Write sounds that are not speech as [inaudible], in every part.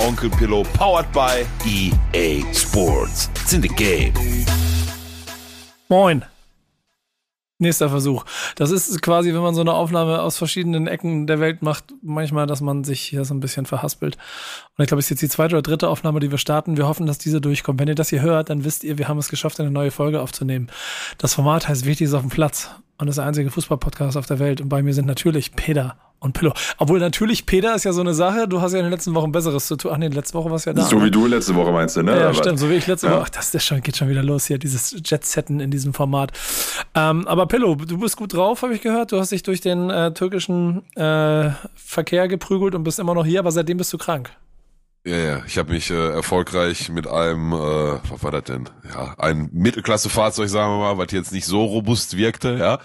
Onkel Pillow, powered by EA Sports. It's in the game. Moin. Nächster Versuch. Das ist quasi, wenn man so eine Aufnahme aus verschiedenen Ecken der Welt macht, manchmal, dass man sich hier so ein bisschen verhaspelt. Und ich glaube, es ist jetzt die zweite oder dritte Aufnahme, die wir starten. Wir hoffen, dass diese durchkommt. Wenn ihr das hier hört, dann wisst ihr, wir haben es geschafft, eine neue Folge aufzunehmen. Das Format heißt Wichtig ist auf dem Platz und ist der einzige Fußballpodcast auf der Welt. Und bei mir sind natürlich Peter und Pillow. Obwohl natürlich, Peter ist ja so eine Sache, du hast ja in den letzten Wochen Besseres zu tun. Ach nee, letzte Woche war es ja da. So ne? wie du letzte Woche meinst du, ne? Ja, Aber- stimmt, so wie ich letzte Ja. Woche. Ach, das ist schon, geht schon wieder los hier, dieses Jet-Setten in diesem Format. Ähm, aber Pillow, du bist gut drauf, habe ich gehört. Du hast dich durch den äh, türkischen äh, Verkehr geprügelt und bist immer noch hier, aber seitdem bist du krank. Ja, ja, ich habe mich äh, erfolgreich mit einem, äh, was war das denn? Ja, ein Mittelklasse-Fahrzeug, sagen wir mal, was jetzt nicht so robust wirkte, ja,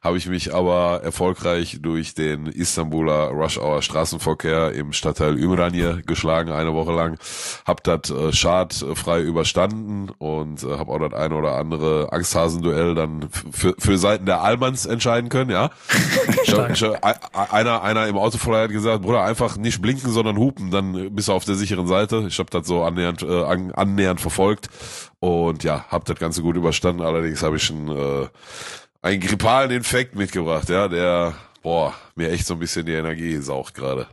habe ich mich aber erfolgreich durch den Istanbuler Rush Hour Straßenverkehr im Stadtteil Ümraniye geschlagen, eine Woche lang. Hab das äh, schadfrei überstanden und äh, habe auch das eine oder andere Angsthasenduell dann für, für Seiten der Allmanns entscheiden können, ja. Ich hab, ich hab, einer, einer im Autoverleih hat gesagt, Bruder, einfach nicht blinken, sondern hupen, dann bist du auf der sicheren Seite. Ich habe das so annähernd, äh, an, annähernd verfolgt und ja, hab das Ganze gut überstanden. Allerdings habe ich einen, äh, einen grippalen Infekt mitgebracht, ja, der, boah, mir echt so ein bisschen die Energie saugt gerade.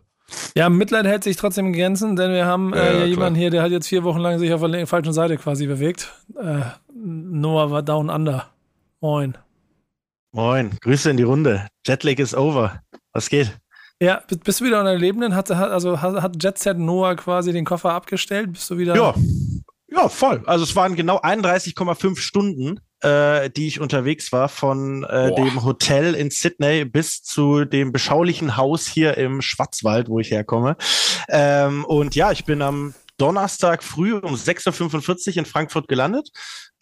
Ja, Mitleid hält sich trotzdem in Grenzen, denn wir haben Ja, äh, ja, ja, klar. jemanden hier, der hat jetzt vier Wochen lang sich auf der falschen Seite quasi bewegt. Äh, Noah war down under. Moin. Moin, Grüße in die Runde. Jetlag is over. Was geht? Ja, bist du wieder unter Lebenden? Hat, hat, also hat, hat Jet Set Noah quasi den Koffer abgestellt? Bist du wieder? Ja, ja, voll. Also es waren genau 31,5 Stunden, äh, die ich unterwegs war von äh, dem Hotel in Sydney bis zu dem beschaulichen Haus hier im Schwarzwald, wo ich herkomme. Ähm, und ja, ich bin am Donnerstag früh um 6.45 Uhr in Frankfurt gelandet.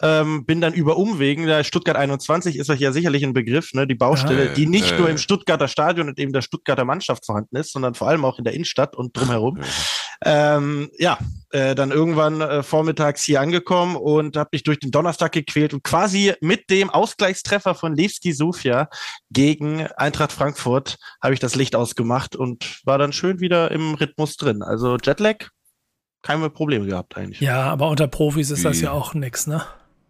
Ähm, bin dann über Umwegen, der Stuttgart 21 ist euch ja sicherlich ein Begriff, ne? die Baustelle, Ja, die nicht ja, nur ja. im Stuttgarter Stadion und eben der Stuttgarter Mannschaft vorhanden ist, sondern vor allem auch in der Innenstadt und drumherum. Ähm, ja, äh, dann irgendwann äh, vormittags hier angekommen und habe mich durch den Donnerstag gequält und quasi mit dem Ausgleichstreffer von Levski Sofia gegen Eintracht Frankfurt habe ich das Licht ausgemacht und war dann schön wieder im Rhythmus drin. Also Jetlag, keine Probleme gehabt eigentlich. Ja, aber unter Profis ist das Wie- ja auch nix, ne?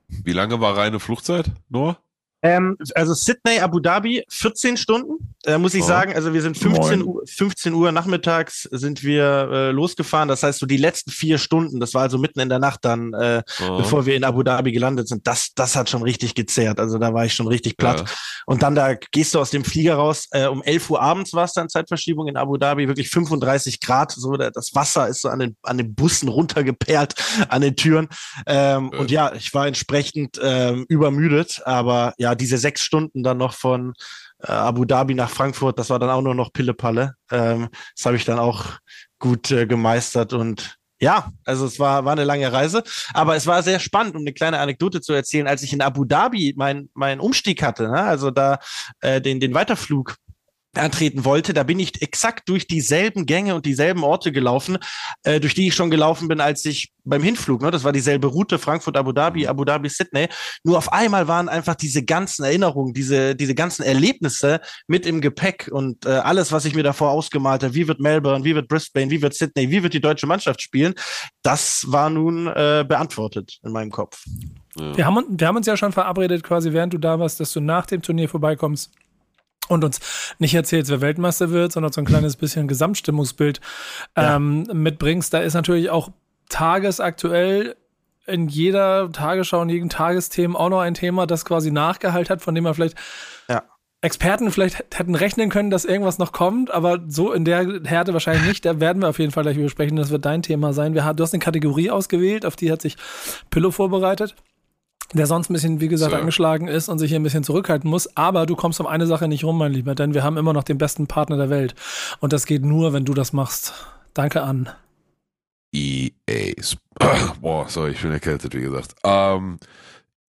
Wie lange war reine Flugzeit, Noah? Ähm, also Sydney, Abu Dhabi, 14 Stunden. Da muss ich Oh. sagen, also wir sind 15 Moin. Uhr, 15 Uhr nachmittags sind wir äh, losgefahren. Das heißt, so die letzten vier Stunden, das war also mitten in der Nacht dann, äh, Aha. bevor wir in Abu Dhabi gelandet sind, das, das hat schon richtig gezehrt. Also da war ich schon richtig platt. Ja. Und dann da gehst du aus dem Flieger raus. Äh, um 11 Uhr abends war es dann Zeitverschiebung in Abu Dhabi, wirklich 35 Grad. So da, das Wasser ist so an den an den Bussen runtergeperlt an den Türen. Ähm. Und ja, ich war entsprechend ähm, übermüdet. Aber ja, diese sechs Stunden dann noch von äh, Abu Dhabi nach Frankfurt, das war dann auch nur noch Pillepalle. Ähm, das habe ich dann auch gut äh, gemeistert und ja, also es war, war eine lange Reise, aber es war sehr spannend, um eine kleine Anekdote zu erzählen, als ich in Abu Dhabi meinen mein Umstieg hatte, ne? also da äh, den, den Weiterflug antreten wollte, da bin ich exakt durch dieselben Gänge und dieselben Orte gelaufen, äh, durch die ich schon gelaufen bin, als ich beim Hinflug, ne, das war dieselbe Route, Frankfurt, Abu Dhabi, Abu Dhabi, Sydney. Nur auf einmal waren einfach diese ganzen Erinnerungen, diese, diese ganzen Erlebnisse mit im Gepäck und äh, alles, was ich mir davor ausgemalt habe, wie wird Melbourne, wie wird Brisbane, wie wird Sydney, wie wird die deutsche Mannschaft spielen, das war nun äh, beantwortet in meinem Kopf. Wir haben, wir haben uns ja schon verabredet, quasi während du da warst, dass du nach dem Turnier vorbeikommst und uns nicht erzählst, wer Weltmeister wird, sondern so ein kleines bisschen Gesamtstimmungsbild ähm, mitbringst. Da ist natürlich auch tagesaktuell in jeder Tagesschau und jedem Tagesthemen auch noch ein Thema, das quasi nachgehalt hat, von dem man vielleicht Ja. Experten vielleicht hätten rechnen können, dass irgendwas noch kommt, aber so in der Härte wahrscheinlich nicht. Da werden wir auf jeden Fall gleich übersprechen. Das wird dein Thema sein. Wir, du hast eine Kategorie ausgewählt, auf die hat sich Pillow vorbereitet der sonst ein bisschen, wie gesagt, So. angeschlagen ist und sich hier ein bisschen zurückhalten muss. Aber du kommst um eine Sache nicht rum, mein Lieber, denn wir haben immer noch den besten Partner der Welt. Und das geht nur, wenn du das machst. Danke an. EA. Sp- [coughs] Boah, sorry, ich bin erkältet, wie gesagt. Ähm,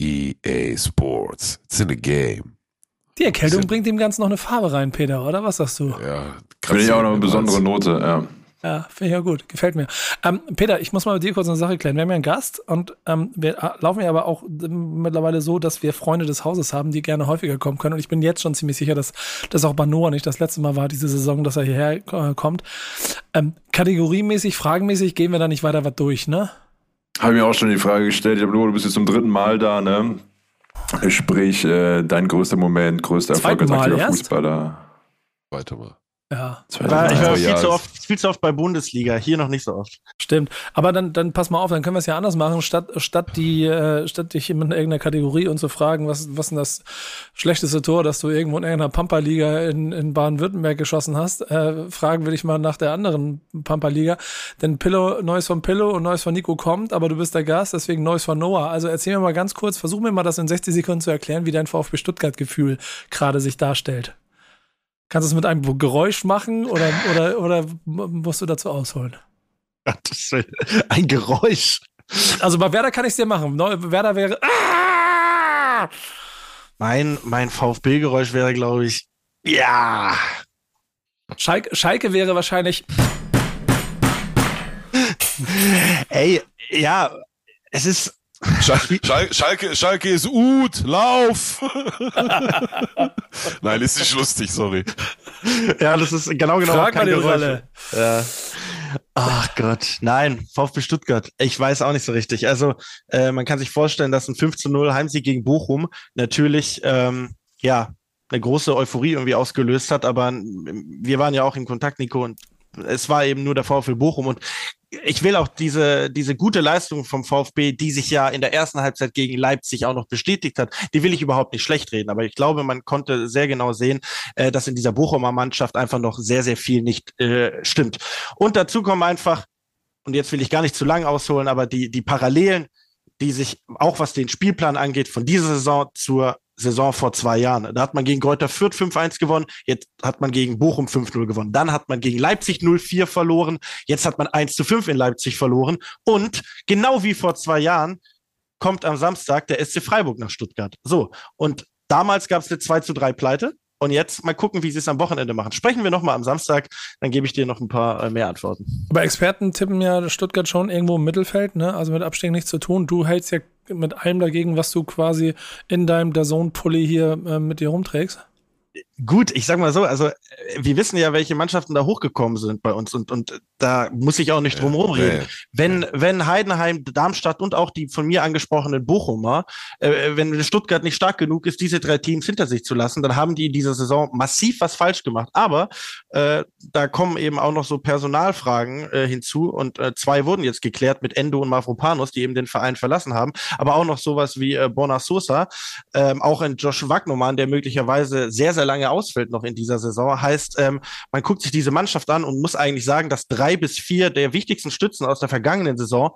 EA Sports. It's in the game. Die Erkältung bringt dem Ganzen noch eine Farbe rein, Peter, oder? Was sagst du? Ja, Finde ich auch noch eine besondere Note, ja. Ja, finde ich ja gut. Gefällt mir. Ähm, Peter, ich muss mal mit dir kurz eine Sache klären. Wir haben ja einen Gast und ähm, wir äh, laufen ja aber auch mittlerweile so, dass wir Freunde des Hauses haben, die gerne häufiger kommen können. Und ich bin jetzt schon ziemlich sicher, dass das auch bei Noah nicht das letzte Mal war, diese Saison, dass er hierher äh, kommt. Ähm, kategoriemäßig, fragenmäßig gehen wir da nicht weiter was durch, ne? Habe ich mir auch schon die Frage gestellt. Ich habe nur, du bist jetzt zum dritten Mal da, ne? Sprich, äh, dein größter Moment, größter Erfolg als aktiver Fußballer. Weiter mal. Ja. Ich war, ich war viel, zu oft, viel zu oft bei Bundesliga, hier noch nicht so oft. Stimmt. Aber dann, dann pass mal auf, dann können wir es ja anders machen, statt, statt die, äh, statt dich in irgendeiner Kategorie und zu fragen, was, was denn das schlechteste Tor, das du irgendwo in irgendeiner Pampa-Liga in, in Baden-Württemberg geschossen hast, äh, fragen will ich mal nach der anderen Pampa-Liga. Denn Pillow, Neues von Pillow und Neues von Nico kommt, aber du bist der Gast, deswegen Neues von Noah. Also erzähl mir mal ganz kurz, versuch mir mal das in 60 Sekunden zu erklären, wie dein VfB Stuttgart-Gefühl gerade sich darstellt. Kannst du es mit einem Geräusch machen oder, oder, oder musst du dazu ausholen? Ein Geräusch. Also bei Werder kann ich es dir machen. Werder wäre. Ah! Mein, mein VfB-Geräusch wäre, glaube ich, ja. Schalke, Schalke wäre wahrscheinlich. Ey, ja, es ist Schalke, Schalke, Schalke ist Ut, lauf! [laughs] Nein, ist nicht lustig, sorry. Ja, das ist genau genau Frag mal die Rolle. Ja. Ach Gott, nein, VfB Stuttgart. Ich weiß auch nicht so richtig. Also äh, man kann sich vorstellen, dass ein 5 zu 0 Heimsieg gegen Bochum natürlich ähm, ja eine große Euphorie irgendwie ausgelöst hat. Aber wir waren ja auch in Kontakt, Nico, und es war eben nur der VfB Bochum und ich will auch diese, diese gute Leistung vom VfB, die sich ja in der ersten Halbzeit gegen Leipzig auch noch bestätigt hat, die will ich überhaupt nicht schlecht reden. Aber ich glaube, man konnte sehr genau sehen, äh, dass in dieser Bochumer Mannschaft einfach noch sehr, sehr viel nicht äh, stimmt. Und dazu kommen einfach, und jetzt will ich gar nicht zu lang ausholen, aber die, die Parallelen, die sich auch was den Spielplan angeht, von dieser Saison zur Saison vor zwei Jahren. Da hat man gegen Greuther Fürth 5-1 gewonnen, jetzt hat man gegen Bochum 5-0 gewonnen. Dann hat man gegen Leipzig 0-4 verloren, jetzt hat man 1-5 in Leipzig verloren. Und genau wie vor zwei Jahren kommt am Samstag der SC Freiburg nach Stuttgart. So, und damals gab es eine 2 3 Pleite. Und jetzt mal gucken, wie sie es am Wochenende machen. Sprechen wir nochmal am Samstag, dann gebe ich dir noch ein paar äh, mehr Antworten. Aber Experten tippen ja Stuttgart schon irgendwo im Mittelfeld, ne? Also mit Abstieg nichts zu tun. Du hältst ja mit allem dagegen, was du quasi in deinem Dazone-Pulli hier äh, mit dir rumträgst? Gut, ich sag mal so, also wir wissen ja, welche Mannschaften da hochgekommen sind bei uns und, und da muss ich auch nicht drum herum reden. Ja. Wenn, wenn Heidenheim, Darmstadt und auch die von mir angesprochenen Bochumer, äh, wenn Stuttgart nicht stark genug ist, diese drei Teams hinter sich zu lassen, dann haben die in dieser Saison massiv was falsch gemacht. Aber äh, da kommen eben auch noch so Personalfragen äh, hinzu und äh, zwei wurden jetzt geklärt mit Endo und Mavropanos, die eben den Verein verlassen haben, aber auch noch sowas wie äh, Bona Sosa, äh, auch ein Josh Wagnermann, der möglicherweise sehr, sehr lange ausfällt noch in dieser Saison. Heißt, ähm, man guckt sich diese Mannschaft an und muss eigentlich sagen, dass drei bis vier der wichtigsten Stützen aus der vergangenen Saison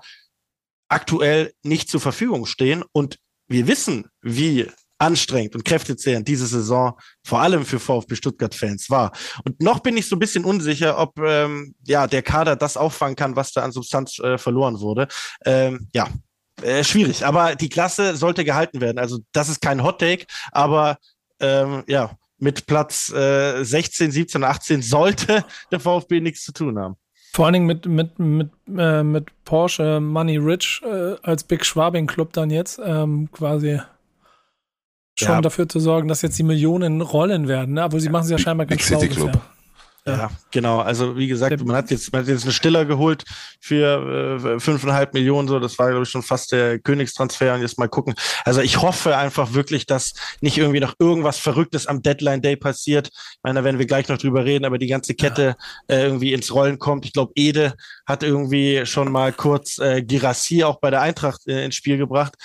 aktuell nicht zur Verfügung stehen. Und wir wissen, wie anstrengend und kräftezehrend diese Saison vor allem für VfB Stuttgart-Fans war. Und noch bin ich so ein bisschen unsicher, ob ähm, ja der Kader das auffangen kann, was da an Substanz äh, verloren wurde. Ähm, ja, äh, schwierig. Aber die Klasse sollte gehalten werden. Also das ist kein Hot Take, aber ähm, ja, mit Platz äh, 16, 17, 18 sollte [laughs] der VfB nichts zu tun haben. Vor allen Dingen mit, mit, mit, äh, mit Porsche Money Rich äh, als Big Schwabing Club dann jetzt ähm, quasi schon ja. dafür zu sorgen, dass jetzt die Millionen rollen werden. Ne? Aber sie machen es ja scheinbar ganz Big City Club. Ja, genau. Also wie gesagt, man hat jetzt, man hat jetzt einen Stiller geholt für äh, fünfeinhalb Millionen. So, das war glaube ich schon fast der Königstransfer. Und jetzt mal gucken. Also ich hoffe einfach wirklich, dass nicht irgendwie noch irgendwas Verrücktes am Deadline Day passiert. Ich meine, da werden wir gleich noch drüber reden, aber die ganze Kette ja. äh, irgendwie ins Rollen kommt. Ich glaube, Ede hat irgendwie schon mal kurz äh, Girassi auch bei der Eintracht äh, ins Spiel gebracht.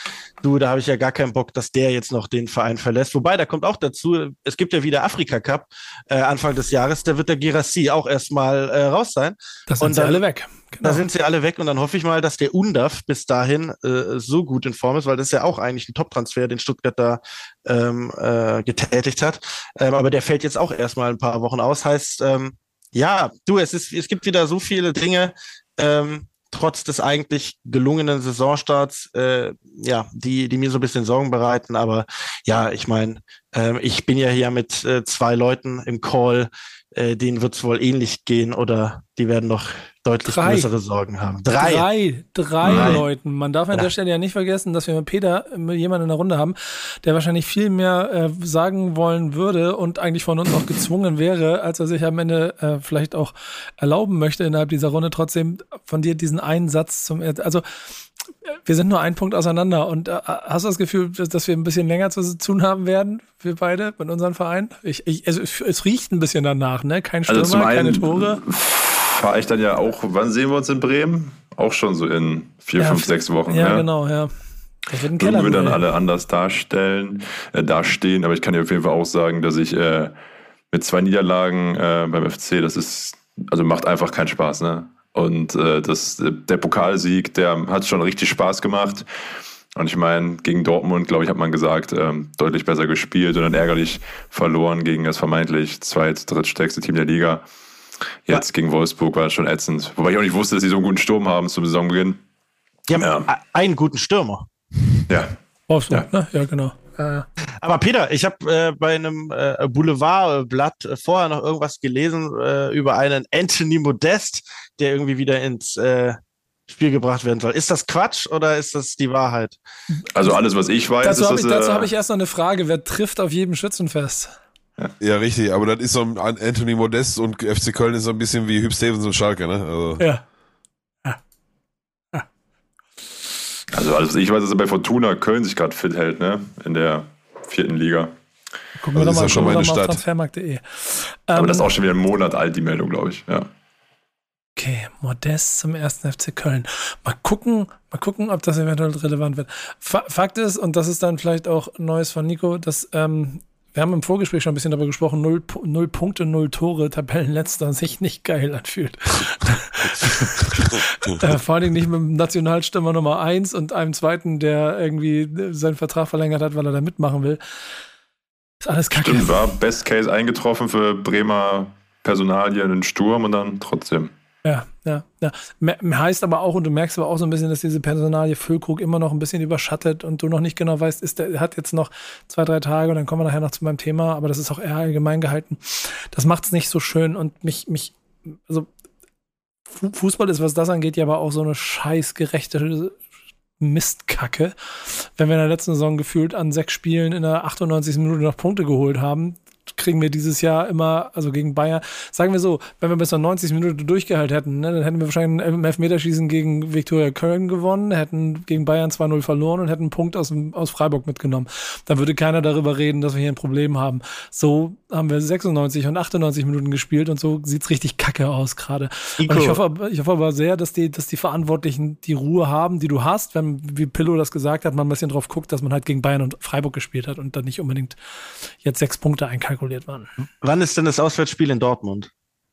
Du, da habe ich ja gar keinen Bock, dass der jetzt noch den Verein verlässt. Wobei, da kommt auch dazu, es gibt ja wieder Afrika Cup äh, Anfang des Jahres. Da wird der Girassi auch erstmal äh, raus sein. Da sind und dann, sie alle weg. Genau. Da sind sie alle weg und dann hoffe ich mal, dass der Undaf bis dahin äh, so gut in Form ist, weil das ist ja auch eigentlich ein Top-Transfer, den Stuttgart da ähm, äh, getätigt hat. Ähm, aber der fällt jetzt auch erstmal ein paar Wochen aus. Heißt, ähm, ja, du, es ist, es gibt wieder so viele Dinge, ähm, trotz des eigentlich gelungenen Saisonstarts, äh, ja, die, die mir so ein bisschen Sorgen bereiten. Aber ja, ich meine, äh, ich bin ja hier mit äh, zwei Leuten im Call, äh, denen wird es wohl ähnlich gehen oder die werden noch deutlich drei. größere Sorgen haben. Drei. Drei, drei, drei. Leuten. Man darf an ja. der Stelle ja nicht vergessen, dass wir mit Peter jemanden in der Runde haben, der wahrscheinlich viel mehr äh, sagen wollen würde und eigentlich von uns auch gezwungen wäre, als er sich am Ende äh, vielleicht auch erlauben möchte, innerhalb dieser Runde trotzdem von dir diesen einen Satz zum, also wir sind nur ein Punkt auseinander und äh, hast du das Gefühl, dass wir ein bisschen länger zu tun haben werden, wir beide mit unserem Verein? Ich, ich, es, es riecht ein bisschen danach, ne? Kein also Stürmer, also keine Tore fahre ich dann ja auch, wann sehen wir uns in Bremen? Auch schon so in vier, ja, fünf, sechs Wochen. Ja, ja. genau, ja. Das wird ein Keller. wir dann alle anders darstellen, äh, dastehen, aber ich kann dir auf jeden Fall auch sagen, dass ich äh, mit zwei Niederlagen äh, beim FC, das ist, also macht einfach keinen Spaß, ne? Und äh, das, der Pokalsieg, der hat schon richtig Spaß gemacht. Und ich meine, gegen Dortmund, glaube ich, hat man gesagt, ähm, deutlich besser gespielt und dann ärgerlich verloren gegen das vermeintlich zweit-, drittstärkste Team der Liga. Jetzt gegen Wolfsburg war das schon ätzend. Wobei ich auch nicht wusste, dass sie so einen guten Sturm haben zum Saisonbeginn. Die haben ja. einen guten Stürmer. Ja. Wolfsburg, ja. ne? Ja, genau. Äh. Aber Peter, ich habe äh, bei einem äh, Boulevardblatt vorher noch irgendwas gelesen äh, über einen Anthony Modest, der irgendwie wieder ins äh, Spiel gebracht werden soll. Ist das Quatsch oder ist das die Wahrheit? Also alles, was ich weiß, dazu ist hab ich, Dazu habe ich erst noch eine Frage. Wer trifft auf jedem Schützenfest? Ja. ja, richtig, aber das ist so ein Anthony Modest und FC Köln ist so ein bisschen wie Hüb Stevens und Schalke, ne? Also. Ja. Also, also ich weiß, dass er bei Fortuna Köln sich gerade fit hält, ne? In der vierten Liga. Gucken wir also doch mal, ja schon mal eine Stadt. transfermarkt.de. Aber ähm, das ist auch schon wieder ein Monat alt, die Meldung, glaube ich. Ja. Okay, Modest zum ersten FC Köln. Mal gucken, mal gucken, ob das eventuell relevant wird. Fakt ist, und das ist dann vielleicht auch Neues von Nico, dass ähm, wir haben im Vorgespräch schon ein bisschen darüber gesprochen, null, null Punkte, null Tore, Tabellenletzter sich nicht geil anfühlt. [laughs] äh, vor allen Dingen nicht mit dem Nationalstürmer Nummer eins und einem zweiten, der irgendwie seinen Vertrag verlängert hat, weil er da mitmachen will. Ist alles kacke. Stimmt, war Best Case eingetroffen für Bremer Personalien in Sturm und dann trotzdem. Ja, ja, ja. Heißt aber auch, und du merkst aber auch so ein bisschen, dass diese Personalie Füllkrug immer noch ein bisschen überschattet und du noch nicht genau weißt, ist der hat jetzt noch zwei, drei Tage und dann kommen wir nachher noch zu meinem Thema, aber das ist auch eher allgemein gehalten. Das macht es nicht so schön und mich, mich, also Fußball ist, was das angeht, ja aber auch so eine scheißgerechte Mistkacke. Wenn wir in der letzten Saison gefühlt an sechs Spielen in der 98. Minute noch Punkte geholt haben, kriegen wir dieses Jahr immer, also gegen Bayern, sagen wir so, wenn wir bis zur 90 Minuten durchgehalten hätten, ne, dann hätten wir wahrscheinlich im Elfmeterschießen gegen Viktoria Köln gewonnen, hätten gegen Bayern 2-0 verloren und hätten einen Punkt aus, aus Freiburg mitgenommen. Dann würde keiner darüber reden, dass wir hier ein Problem haben. So haben wir 96 und 98 Minuten gespielt und so sieht's richtig kacke aus gerade. Ich hoffe, ich hoffe aber sehr, dass die, dass die Verantwortlichen die Ruhe haben, die du hast, wenn, wie Pillow das gesagt hat, man ein bisschen drauf guckt, dass man halt gegen Bayern und Freiburg gespielt hat und dann nicht unbedingt jetzt sechs Punkte einkalkuliert kalkuliert waren. Wann ist denn das Auswärtsspiel in Dortmund?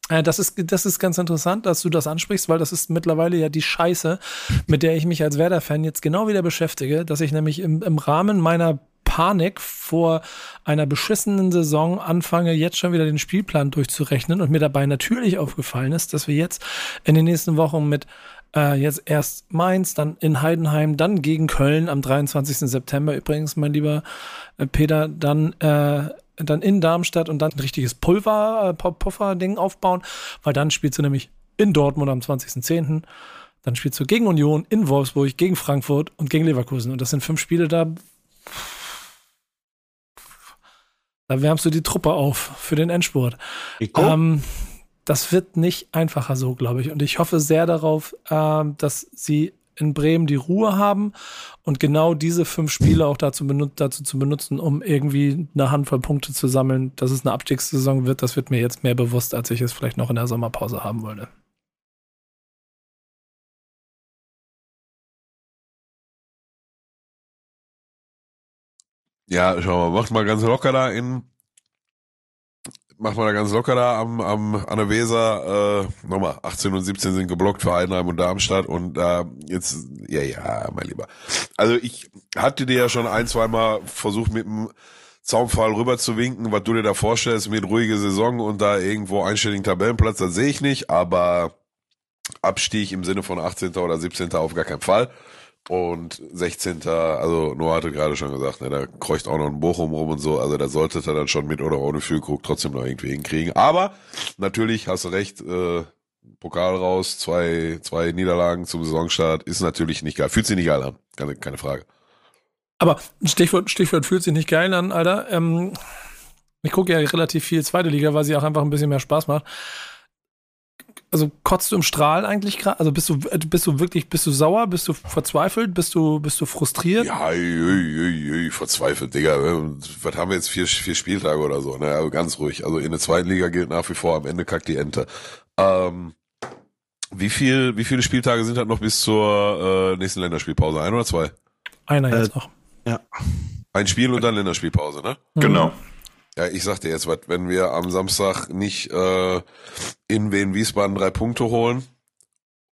Äh, das ist, das ist ganz interessant, dass du das ansprichst, weil das ist mittlerweile ja die Scheiße, mit der ich mich als Werder-Fan jetzt genau wieder beschäftige, dass ich nämlich im, im Rahmen meiner Panik vor einer beschissenen Saison anfange, jetzt schon wieder den Spielplan durchzurechnen und mir dabei natürlich aufgefallen ist, dass wir jetzt in den nächsten Wochen mit äh, jetzt erst Mainz, dann in Heidenheim, dann gegen Köln am 23. September übrigens, mein lieber äh, Peter, dann äh, dann in Darmstadt und dann ein richtiges Pulver, äh, Puffer-Ding aufbauen, weil dann spielst du nämlich in Dortmund am 20.10., dann spielst du gegen Union, in Wolfsburg, gegen Frankfurt und gegen Leverkusen. Und das sind fünf Spiele, da, da wärmst du die Truppe auf für den Endspurt. Ähm, das wird nicht einfacher so, glaube ich. Und ich hoffe sehr darauf, äh, dass sie in Bremen die Ruhe haben und genau diese fünf Spiele auch dazu, benut dazu zu benutzen, um irgendwie eine Handvoll Punkte zu sammeln, dass es eine Abstiegssaison wird, das wird mir jetzt mehr bewusst, als ich es vielleicht noch in der Sommerpause haben wollte. Ja, schau mal, macht mal ganz locker da in machen wir da ganz locker da am, am an der Weser. Äh, nochmal, 18 und 17 sind geblockt für Heidenheim und Darmstadt und äh, jetzt, ja, ja, mein Lieber. Also ich hatte dir ja schon ein, zweimal versucht mit dem Zaunpfahl rüber zu winken, was du dir da vorstellst mit ruhige Saison und da irgendwo einstelligen Tabellenplatz, das sehe ich nicht, aber Abstieg im Sinne von 18. oder 17. auf gar keinen Fall. Und 16. Also Noah hatte gerade schon gesagt, ne, da kreucht auch noch ein Bochum rum und so. Also da sollte er dann schon mit oder ohne Füllkrug trotzdem noch irgendwie hinkriegen. Aber natürlich hast du recht, äh, Pokal raus, zwei, zwei Niederlagen zum Saisonstart ist natürlich nicht geil. Fühlt sich nicht geil an, keine, keine Frage. Aber Stichwort, Stichwort fühlt sich nicht geil an, Alter. Ähm, ich gucke ja relativ viel zweite Liga, weil sie auch einfach ein bisschen mehr Spaß macht also kotzt du im Strahl eigentlich gerade? Also bist du, bist du wirklich, bist du sauer? Bist du verzweifelt? Bist du, bist du frustriert? Ja, verzweifelt, Digga. Was haben wir jetzt? Vier, vier Spieltage oder so, ne? Also ganz ruhig. Also in der zweiten Liga gilt nach wie vor, am Ende kackt die Ente. Ähm, wie viel, wie viele Spieltage sind halt noch bis zur äh, nächsten Länderspielpause? Ein oder zwei? Einer jetzt äh, noch. Ja. Ein Spiel und dann Länderspielpause, ne? Genau. Ja, ich sag dir jetzt was, wenn wir am Samstag nicht äh, in Wien Wiesbaden drei Punkte holen,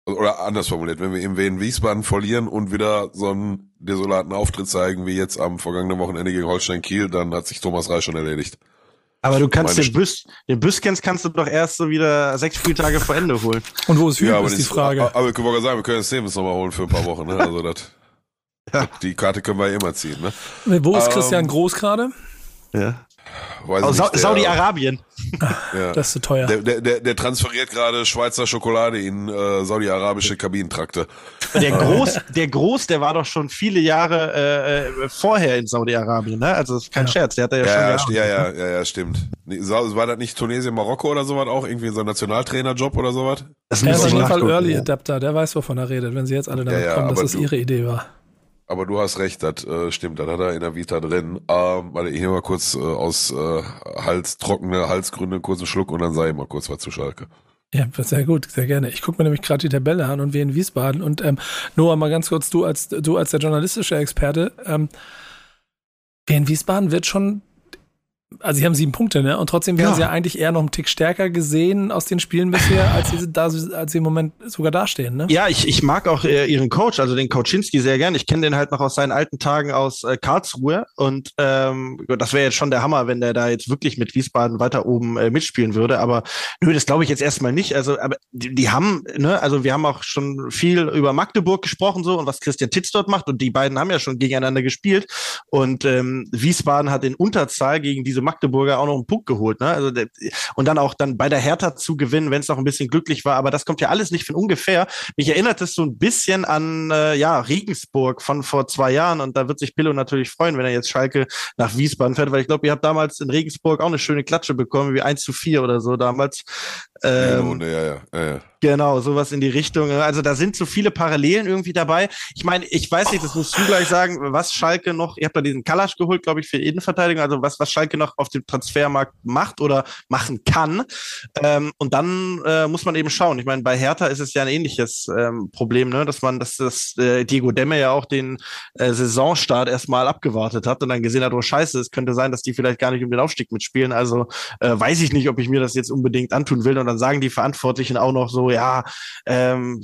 oder anders formuliert, wenn wir in Wien Wiesbaden verlieren und wieder so einen desolaten Auftritt zeigen wie jetzt am vergangenen Wochenende gegen Holstein Kiel, dann hat sich Thomas Reich schon erledigt. Aber du kannst den Bus, den Büskens kannst du doch erst so wieder sechs Spieltage vor Ende holen. Und wo ist Hüben, ja, ist die Frage. Aber, aber ich wollte sagen, wir können das Stevens nochmal holen für ein paar Wochen, ne? Also das, ja. die Karte können wir ja immer ziehen, ne? Wo ist Christian ähm, Groß gerade? Ja. Aus Sa Saudi-Arabien. [laughs] Ja. Das ist zu teuer. Der, der, der transferiert gerade Schweizer Schokolade in äh, saudi-arabische Kabinentrakte. Der Groß, der Groß, der war doch schon viele Jahre äh, äh vorher in Saudi-Arabien, ne? Also das ist kein ja. Scherz, der hat ja, ja schon. Ja, ja, ja, ja, stimmt. War das nicht Tunesien, Marokko oder sowas auch? Irgendwie so ein Nationaltrainerjob oder sowas? Das er ist auf jeden Fall Early Adapter, der weiß, wovon er redet, wenn sie jetzt alle damit kommen, dass es das ihre Idee war. Aber du hast recht, das äh, stimmt, das hat er in der Vita drin. Ähm, warte, ich nehme mal kurz äh, aus äh, Hals, trockene Halsgründe einen Schluck und dann sage ich mal kurz was zu Schalke. Ja, sehr gut, sehr gerne. Ich gucke mir nämlich gerade die Tabelle an und wir in Wiesbaden. Und ähm, Noah, mal ganz kurz, du als du als der journalistische Experte, ähm, wir in Wiesbaden wird schon also sie haben sieben Punkte, ne? Und trotzdem werden ja. sie ja eigentlich eher noch einen Tick stärker gesehen aus den Spielen bisher, als sie, da, als sie im Moment sogar dastehen, ne? Ja, ich, ich mag auch äh, ihren Coach, also den Coachinski sehr gern. Ich kenne den halt noch aus seinen alten Tagen aus äh, Karlsruhe und ähm, das wäre jetzt schon der Hammer, wenn der da jetzt wirklich mit Wiesbaden weiter oben äh, mitspielen würde. Aber nö, das glaube ich jetzt erstmal nicht. Also, aber die, die haben, ne, also wir haben auch schon viel über Magdeburg gesprochen so und was Christian Titz dort macht und die beiden haben ja schon gegeneinander gespielt und ähm, Wiesbaden hat in Unterzahl gegen diese Magdeburger auch noch einen Punkt geholt. Ne? Also, und dann auch dann bei der Hertha zu gewinnen, wenn es noch ein bisschen glücklich war. Aber das kommt ja alles nicht von ungefähr. Mich erinnert es so ein bisschen an äh, ja, Regensburg von vor zwei Jahren. Und da wird sich Pillow natürlich freuen, wenn er jetzt Schalke nach Wiesbaden fährt, weil ich glaube, ihr habt damals in Regensburg auch eine schöne Klatsche bekommen, wie 1 zu 4 oder so damals. Ähm, ja, ja, ja, ja. Genau, sowas in die Richtung. Also da sind so viele Parallelen irgendwie dabei. Ich meine, ich weiß nicht, das musst du gleich sagen, was Schalke noch, ihr habt da diesen Kalasch geholt, glaube ich, für Innenverteidigung, also was, was Schalke noch auf dem Transfermarkt macht oder machen kann. Ähm, und dann äh, muss man eben schauen. Ich meine, bei Hertha ist es ja ein ähnliches ähm, Problem, ne? dass man, dass das äh, Diego Demme ja auch den äh, Saisonstart erstmal abgewartet hat und dann gesehen hat, oh scheiße, es könnte sein, dass die vielleicht gar nicht um den Aufstieg mitspielen. Also äh, weiß ich nicht, ob ich mir das jetzt unbedingt antun will. Und dann sagen die Verantwortlichen auch noch so, ja, ähm,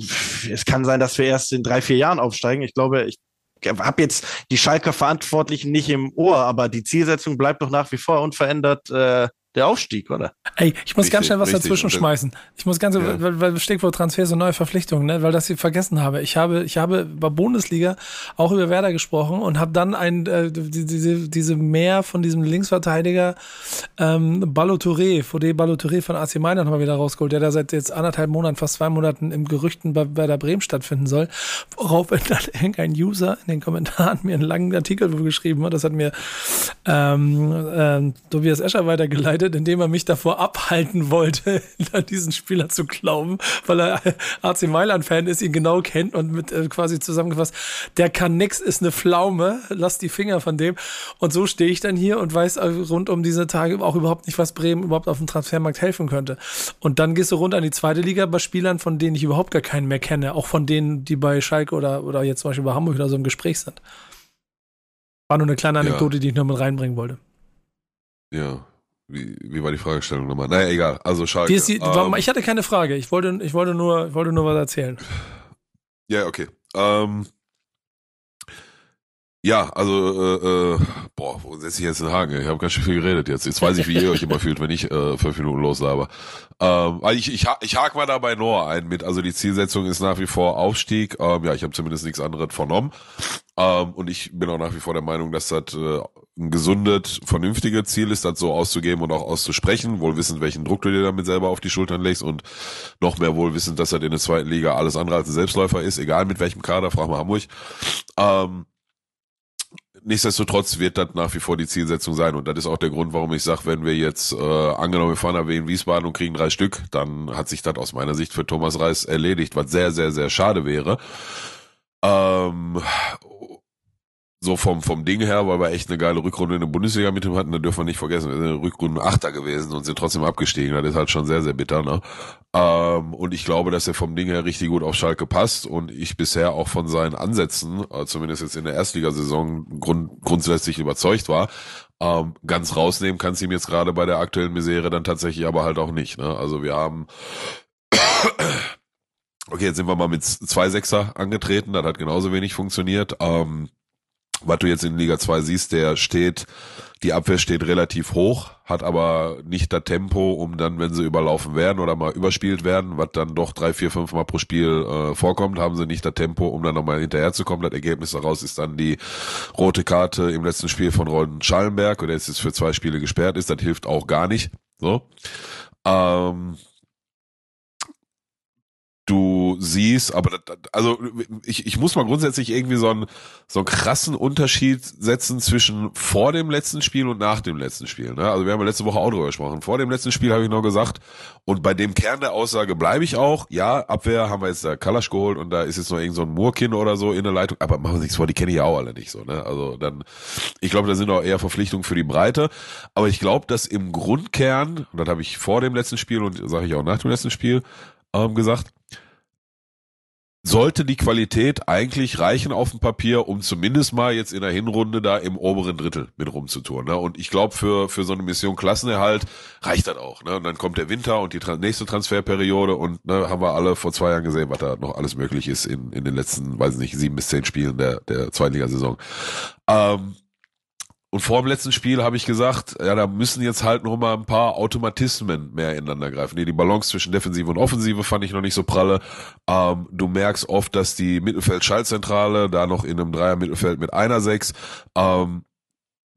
es kann sein, dass wir erst in drei, vier Jahren aufsteigen. Ich glaube, ich habe jetzt die Schalker Verantwortlichen nicht im Ohr, aber die Zielsetzung bleibt doch nach wie vor unverändert. Äh, der Aufstieg, oder? Ey, ich muss richtig, ganz schnell was richtig. dazwischen schmeißen. Ich muss ganz, ja. weil, weil Stichwort Transfers und neue Verpflichtungen, ne, weil das ich vergessen habe. Ich habe, ich habe bei Bundesliga auch über Werder gesprochen und habe dann ein, äh, diese, diese Mehr von diesem Linksverteidiger ähm, Balotouré, Fode Balotouré von AC Mailand nochmal wieder rausgeholt, der da seit jetzt anderthalb Monaten, fast zwei Monaten im Gerüchten bei, bei der Bremen stattfinden soll. Worauf dann [laughs] irgendein User in den Kommentaren mir einen langen Artikel geschrieben hat. Das hat mir ähm, ähm, Tobias Escher weitergeleitet geleitet, indem er mich davor abhalten wollte, [laughs] an diesen Spieler zu glauben, weil er [laughs] AC Mailand-Fan ist, ihn genau kennt und mit äh, quasi zusammengefasst, der kann nix, ist eine Pflaume, lass die Finger von dem. Und so stehe ich dann hier und weiß rund um diese Tage auch überhaupt nicht, was Bremen überhaupt auf dem Transfermarkt helfen könnte. Und dann gehst du runter an die zweite Liga bei Spielern, von denen ich überhaupt gar keinen mehr kenne, auch von denen, die bei Schalke oder, oder jetzt zum Beispiel bei Hamburg oder so im Gespräch sind. War nur eine kleine Anekdote, ja. die ich noch mit reinbringen wollte. Ja, wie, wie war die Fragestellung nochmal? Naja, egal. Also Schalke. Die, ähm, ich hatte keine Frage. Ich wollte, ich wollte nur, ich wollte nur was erzählen. Ja, okay. Ähm, Ja, also äh, äh, boah, wo setze ich jetzt den Haken? Ich habe ganz schön viel geredet jetzt. Jetzt weiß ich, wie ihr euch immer fühlt, wenn ich äh, fünf Minuten loslaber. Ähm, also ich, ich, ich hake mal da bei Noah ein mit. Also die Zielsetzung ist nach wie vor Aufstieg. Ähm, ja, ich habe zumindest nichts anderes vernommen. Ähm, und ich bin auch nach wie vor der Meinung, dass das äh, ein gesundet, vernünftiges Ziel ist, das so auszugeben und auch auszusprechen, wohl wissend, welchen Druck du dir damit selber auf die Schultern legst und noch mehr wohl wissend, dass das in der zweiten Liga alles andere als ein Selbstläufer ist, egal mit welchem Kader, frag mal Hamburg. Ähm, nichtsdestotrotz wird das nach wie vor die Zielsetzung sein. Und das ist auch der Grund, warum ich sage, wenn wir jetzt, äh, angenommen, wir fahren nach Wien Wiesbaden und kriegen drei Stück, dann hat sich das aus meiner Sicht für Thomas Reis erledigt, was sehr, sehr, sehr schade wäre. Ähm, so vom, vom Ding her, weil wir echt eine geile Rückrunde in der Bundesliga mit ihm hatten, da dürfen wir nicht vergessen, wir sind in Rückrunde Achter gewesen und sind trotzdem abgestiegen. Das ist halt schon sehr, sehr bitter, ne? Ähm, und ich glaube, dass er vom Ding her richtig gut auf Schalke passt und ich bisher auch von seinen Ansätzen, äh, zumindest jetzt in der Erstligasaison, grund, grundsätzlich überzeugt war. Ähm, ganz rausnehmen kannst du ihm jetzt gerade bei der aktuellen Misere dann tatsächlich aber halt auch nicht, ne? Also wir haben [coughs] Okay, jetzt sind wir mal mit zwei Sechser angetreten, das hat genauso wenig funktioniert. Ähm, was du jetzt in Liga 2 siehst, der steht, die Abwehr steht relativ hoch, hat aber nicht das Tempo, um dann, wenn sie überlaufen werden oder mal überspielt werden, was dann doch drei, vier, fünf Mal pro Spiel äh, vorkommt, haben sie nicht das Tempo, um dann nochmal hinterherzukommen. Das Ergebnis daraus ist dann die rote Karte im letzten Spiel von Ron Schallenberg, der jetzt für zwei Spiele gesperrt ist. Das hilft auch gar nicht. So. Ähm, du siehst, aber das, also ich, ich muss mal grundsätzlich irgendwie so einen so einen krassen Unterschied setzen zwischen vor dem letzten Spiel und nach dem letzten Spiel. Ne? Also wir haben ja letzte Woche auch drüber gesprochen. Vor dem letzten Spiel habe ich noch gesagt, und bei dem Kern der Aussage bleibe ich auch. Ja, Abwehr haben wir jetzt da Kalasch geholt und da ist jetzt noch irgend so ein Murkin oder so in der Leitung, aber machen wir nichts vor, die kenne ich ja auch alle nicht so. Ne? Also dann, ich glaube, da sind auch eher Verpflichtungen für die Breite. Aber ich glaube, dass im Grundkern, und das habe ich vor dem letzten Spiel und sage ich auch nach dem letzten Spiel ähm, gesagt, sollte die Qualität eigentlich reichen auf dem Papier, um zumindest mal jetzt in der Hinrunde da im oberen Drittel mit rumzutun. Ne? Und ich glaube, für, für so eine Mission Klassenerhalt reicht das auch. Ne? Und dann kommt der Winter und die tra nächste Transferperiode und ne, haben wir alle vor zwei Jahren gesehen, was da noch alles möglich ist in, in den letzten, weiß nicht, sieben bis zehn Spielen der, der Zweitligasaison. Ähm, und vor dem letzten Spiel habe ich gesagt, ja, da müssen jetzt halt noch mal ein paar Automatismen mehr ineinander greifen. Nee, die Balance zwischen Defensive und Offensive fand ich noch nicht so pralle. Ähm, du merkst oft, dass die Mittelfeld-Schaltzentrale da noch in einem Dreier-Mittelfeld mit einer Sechs, ähm,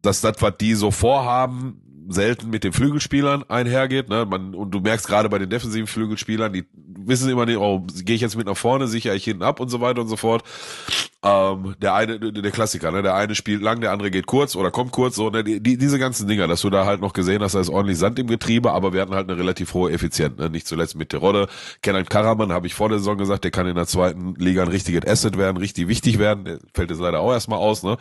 dass das, was die so vorhaben, selten mit den Flügelspielern einhergeht. Ne? Man, und du merkst gerade bei den defensiven Flügelspielern, die wissen immer nicht, oh, gehe ich jetzt mit nach vorne, sichere ich hinten ab und so weiter und so fort. Ähm, der eine, der Klassiker, ne? der eine spielt lang, der andere geht kurz oder kommt kurz, so, ne? die, diese ganzen Dinger, dass du da halt noch gesehen hast, da ist ordentlich Sand im Getriebe, aber wir hatten halt eine relativ hohe Effizienz, ne? nicht zuletzt mit Terodde. Kenan Karaman, habe ich vor der Saison gesagt, der kann in der zweiten Liga ein richtiges Asset werden, richtig wichtig werden, der fällt jetzt leider auch erstmal aus, ne?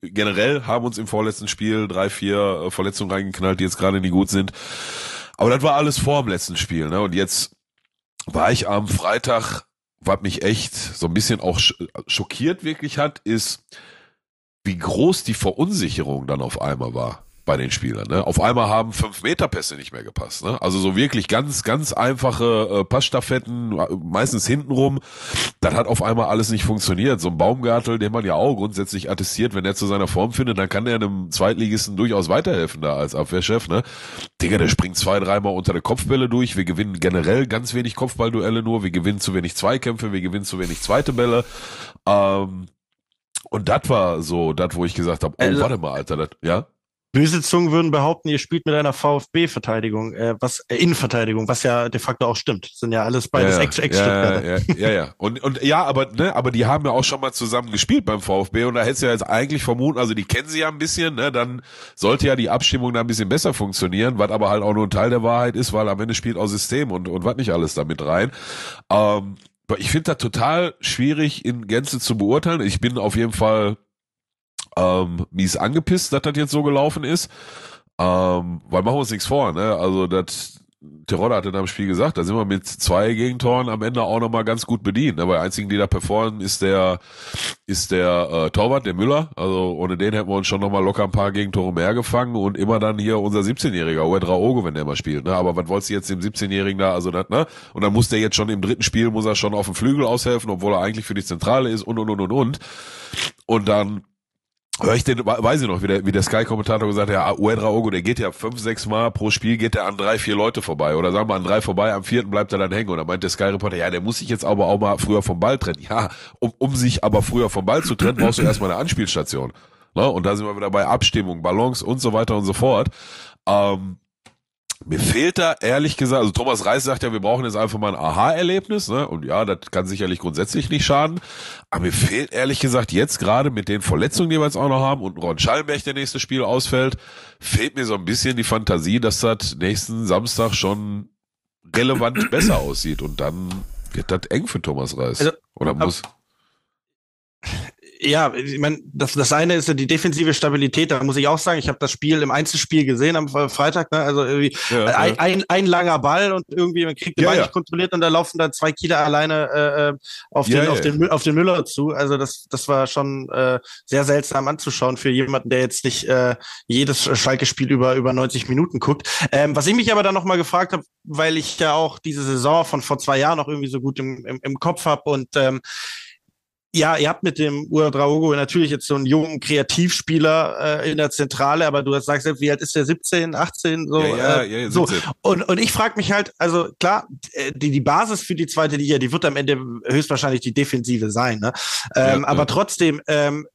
Generell haben uns im vorletzten Spiel drei, vier äh, Verletzungen reingeknallt, die jetzt gerade nicht gut sind. Aber das war alles vor dem letzten Spiel, ne? Und jetzt war ich am Freitag, was mich echt so ein bisschen auch schockiert wirklich hat, ist, wie groß die Verunsicherung dann auf einmal war bei den Spielern. Ne? Auf einmal haben fünf Meter Pässe nicht mehr gepasst. Ne? Also so wirklich ganz, ganz einfache äh, Passstaffetten, meistens hintenrum. Das hat auf einmal alles nicht funktioniert. So ein Baumgartel, den man ja auch grundsätzlich attestiert, wenn er zu seiner Form findet, dann kann er einem Zweitligisten durchaus weiterhelfen da als Abwehrchef. Ne? Digga, der springt zwei, dreimal unter der Kopfbälle durch. Wir gewinnen generell ganz wenig Kopfballduelle nur. Wir gewinnen zu wenig Zweikämpfe. Wir gewinnen zu wenig zweite Bälle. Ähm, und das war so, das, wo ich gesagt habe, oh, also, warte mal, Alter, das, ja? Böse Zungen würden behaupten, ihr spielt mit einer VfB-Verteidigung, äh, was äh, Innenverteidigung, was ja de facto auch stimmt. Das sind ja alles beides ja, ex, ex ja, ja, ja, ja. Und, und ja, aber ne, aber die haben ja auch schon mal zusammen gespielt beim VfB und da hättest du ja jetzt eigentlich vermuten, also die kennen sie ja ein bisschen, ne, dann sollte ja die Abstimmung da ein bisschen besser funktionieren, was aber halt auch nur ein Teil der Wahrheit ist, weil am Ende spielt auch System und und was nicht alles damit rein. Ähm, ich finde das total schwierig in Gänze zu beurteilen. Ich bin auf jeden Fall ähm, mies angepisst, dass das jetzt so gelaufen ist. Ähm, weil machen wir uns nichts vor, ne? Also das Terodde hatte nach dem Spiel gesagt, da sind wir mit zwei Gegentoren am Ende auch nochmal ganz gut bedient. Aber der einzigen, die da performen, ist der, ist der äh, Torwart, der Müller. Also ohne den hätten wir uns schon nochmal locker ein paar Gegentore mehr gefangen und immer dann hier unser 17-Jähriger, Uedra Ogo, wenn der mal spielt. Ne? Aber was wolltest du jetzt dem 17-Jährigen da, also das, ne? Und dann muss der jetzt schon im dritten Spiel, muss er schon auf dem Flügel aushelfen, obwohl er eigentlich für die Zentrale ist und und und und und. Und dann Hör ich den, weiß ich noch, wie der, wie der Sky-Kommentator gesagt hat, ja, Uedraogo, der geht ja fünf, sechs Mal pro Spiel, geht er an drei, vier Leute vorbei. Oder sagen wir an drei vorbei, am vierten bleibt er dann hängen. Und dann meint der Sky-Reporter, ja, der muss sich jetzt aber auch mal früher vom Ball trennen. Ja, um, um sich aber früher vom Ball zu trennen, brauchst du erstmal eine Anspielstation. Ne? Und da sind wir wieder bei Abstimmung, Ballons und so weiter und so fort. Ähm, mir fehlt da ehrlich gesagt, also Thomas Reis sagt ja, wir brauchen jetzt einfach mal ein Aha-Erlebnis, ne? Und ja, das kann sicherlich grundsätzlich nicht schaden. Aber mir fehlt ehrlich gesagt jetzt gerade mit den Verletzungen, die wir jetzt auch noch haben und Ron Schallenberg der nächste Spiel ausfällt, fehlt mir so ein bisschen die Fantasie, dass das nächsten Samstag schon relevant [clears throat] besser aussieht. Und dann wird das eng für Thomas Reis. Also, Oder muss ja, ich meine, das, das eine ist ja die defensive Stabilität. Da muss ich auch sagen, ich habe das Spiel im Einzelspiel gesehen am Freitag. Ne? Also irgendwie ja, ein, ja. Ein, ein langer Ball und irgendwie man kriegt den ja, Ball nicht kontrolliert und da laufen dann zwei Kieler alleine äh, äh auf, den, auf, den, auf den Müller zu. Also das, das war schon äh, sehr seltsam anzuschauen für jemanden, der jetzt nicht äh, jedes Schalke-Spiel über über 90 Minuten guckt. Ähm, was ich mich aber dann noch mal gefragt habe, weil ich ja auch diese Saison von vor zwei Jahren noch irgendwie so gut im, im, im Kopf habe und ähm, ja, ihr habt mit dem Uadraogo natürlich jetzt so einen jungen Kreativspieler äh, in der Zentrale, aber du sagst selbst, wie alt ist der? 17, 18? So, ja, ja, äh, ja, so. Und, und ich frage mich halt, also klar, äh, die, die Basis für die zweite Liga, die wird am Ende höchstwahrscheinlich die Defensive sein. Ne? Ähm, ja, aber trotzdem, ähm,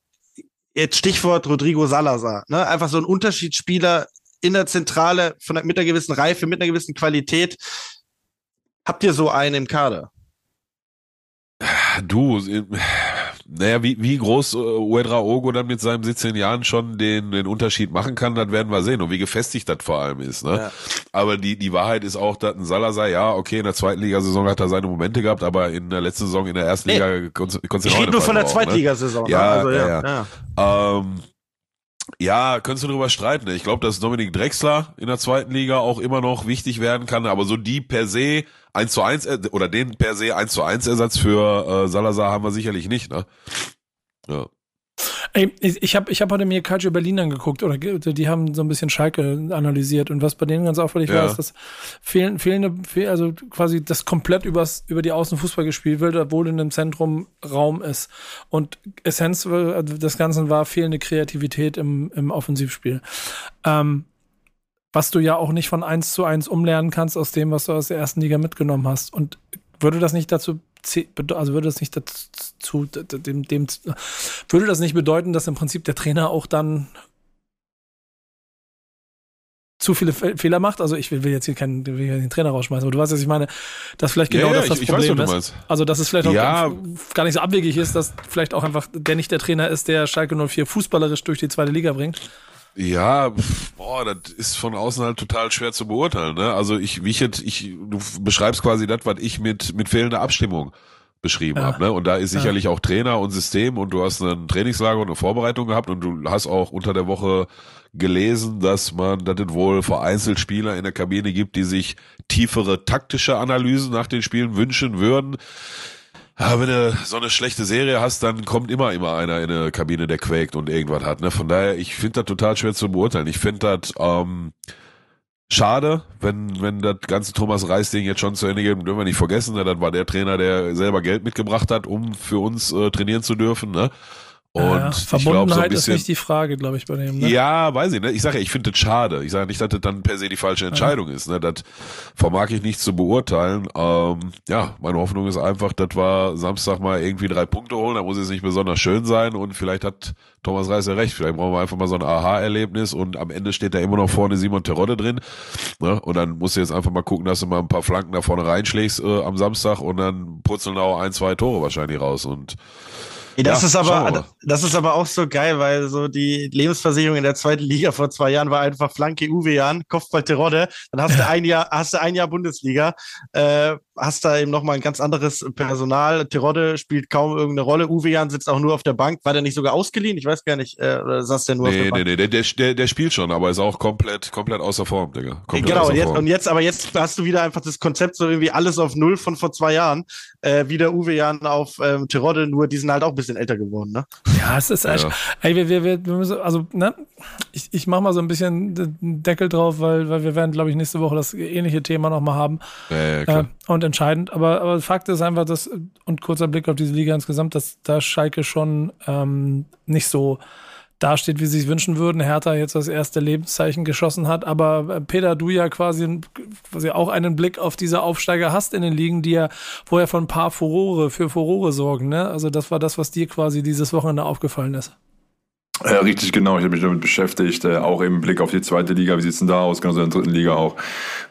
jetzt Stichwort Rodrigo Salazar, ne? einfach so ein Unterschiedsspieler in der Zentrale von, mit einer gewissen Reife, mit einer gewissen Qualität. Habt ihr so einen im Kader? Du, naja, wie, wie groß äh, Uedra Ogo dann mit seinen 17 Jahren schon den, den Unterschied machen kann, das werden wir sehen. Und wie gefestigt das vor allem ist. Ne? Ja. Aber die, die Wahrheit ist auch, dass ein Salazar, ja, okay, in der zweiten Ligasaison hat er seine Momente gehabt, aber in der letzten Saison in der ersten nee. Liga konntest du Ich rede nur von der ne? Zweitligasaison. Ne? Ja, also, ja, ja. ja. Ähm, ja, könntest du drüber streiten. Ich glaube, dass Dominik Drexler in der zweiten Liga auch immer noch wichtig werden kann, aber so die per se 1 zu 1 oder den per se 1 zu 1 Ersatz für äh, Salazar haben wir sicherlich nicht, ne? Ja. Ey, ich habe ich hab heute mir Calcio Berlin angeguckt oder die haben so ein bisschen Schalke analysiert und was bei denen ganz auffällig ja. war, ist, dass fehlen, fehlende, also quasi das komplett übers, über die Außenfußball gespielt wird, obwohl in dem Zentrum Raum ist. Und Essenz des Ganzen war fehlende Kreativität im, im Offensivspiel. Ähm, was du ja auch nicht von eins zu eins umlernen kannst aus dem, was du aus der ersten Liga mitgenommen hast. Und würde das nicht dazu also würde das nicht dazu, dem, dem, würde das nicht bedeuten, dass im Prinzip der Trainer auch dann zu viele Fehler macht. Also ich will, will jetzt hier keinen, den Trainer rausschmeißen, aber du weißt, was ich meine, dass vielleicht genau ja, ja, das das ich, Problem ich weiß, ist. Also dass es vielleicht auch ja. gar nicht so abwegig ist, dass vielleicht auch einfach der nicht der Trainer ist, der Schalke 04 fußballerisch durch die zweite Liga bringt. Ja, boah, das ist von außen halt total schwer zu beurteilen. Ne? Also ich, wie ich jetzt, ich, du beschreibst quasi das, was ich mit mit fehlender Abstimmung beschrieben ja. habe. Ne? Und da ist sicherlich ja. auch Trainer und System und du hast ein Trainingslager und eine Vorbereitung gehabt und du hast auch unter der Woche gelesen, dass man, dass es wohl vereinzelt Spieler in der Kabine gibt, die sich tiefere taktische Analysen nach den Spielen wünschen würden ja, wenn du so eine schlechte Serie hast, dann kommt immer immer einer in eine Kabine, der quäkt und irgendwas hat. Ne? Von daher, ich finde das total schwer zu beurteilen. Ich finde das ähm, schade, wenn wenn das ganze Thomas Reis Ding jetzt schon zu Ende geht. Dürfen wir nicht vergessen, ne? das war der Trainer, der selber Geld mitgebracht hat, um für uns äh, trainieren zu dürfen. Ne? Und ja, Verbundenheit ich glaub, so bisschen, ist nicht die Frage, glaube ich, bei dem. Ne? Ja, weiß ich. Ne? Ich sage ja, ich finde das schade. Ich sage nicht, dass das dann per se die falsche Entscheidung ja. ist. Ne? Das vermag ich nicht zu beurteilen. Ähm, ja, meine Hoffnung ist einfach, dass wir Samstag mal irgendwie drei Punkte holen. Da muss es nicht besonders schön sein. Und vielleicht hat Thomas Reis ja recht. Vielleicht brauchen wir einfach mal so ein Aha-Erlebnis. Und am Ende steht da immer noch vorne Simon Terodde drin. Ne? Und dann musst du jetzt einfach mal gucken, dass du mal ein paar Flanken da vorne reinschlägst äh, am Samstag. Und dann purzeln auch ein, zwei Tore wahrscheinlich raus. Und das ja, ist aber, das ist aber auch so geil, weil so die Lebensversicherung in der zweiten Liga vor zwei Jahren war einfach Flanke Uwe Jan, Kopfball Terodde. Dann hast du ein Jahr, hast du ein Jahr Bundesliga, äh, hast da eben nochmal ein ganz anderes Personal. Terodde spielt kaum irgendeine Rolle. Uwe Jan sitzt auch nur auf der Bank. War der nicht sogar ausgeliehen? Ich weiß gar nicht, äh, oder saß der nur nee, auf der Bank? Nee, nee, der, der, der spielt schon, aber ist auch komplett, komplett außer Form, Digga. Komplett genau, und jetzt, und jetzt, aber jetzt hast du wieder einfach das Konzept so irgendwie alles auf Null von vor zwei Jahren. Äh, wieder Uwe Jan auf ähm, Terodde, nur die sind halt auch ein bisschen älter geworden, ne? Ja, es ist echt. Ja. Ey, wir, wir, wir, wir müssen, also, ne, ich, ich mach mal so ein bisschen den Deckel drauf, weil, weil wir werden, glaube ich, nächste Woche das ähnliche Thema nochmal haben. Ja, ja, klar. Äh, und entscheidend. Aber, aber Fakt ist einfach, dass, und kurzer Blick auf diese Liga insgesamt, dass da Schalke schon ähm, nicht so dasteht, wie sie sich wünschen würden. Hertha jetzt das erste Lebenszeichen geschossen hat. Aber äh, Peter, du ja quasi, quasi auch einen Blick auf diese Aufsteiger hast in den Ligen, die ja vorher von ein paar Furore, für Furore sorgen. Ne? Also das war das, was dir quasi dieses Wochenende aufgefallen ist. Ja, richtig genau. Ich habe mich damit beschäftigt, äh, auch im Blick auf die zweite Liga. Wie sieht's denn da aus? Genauso in der dritten Liga auch.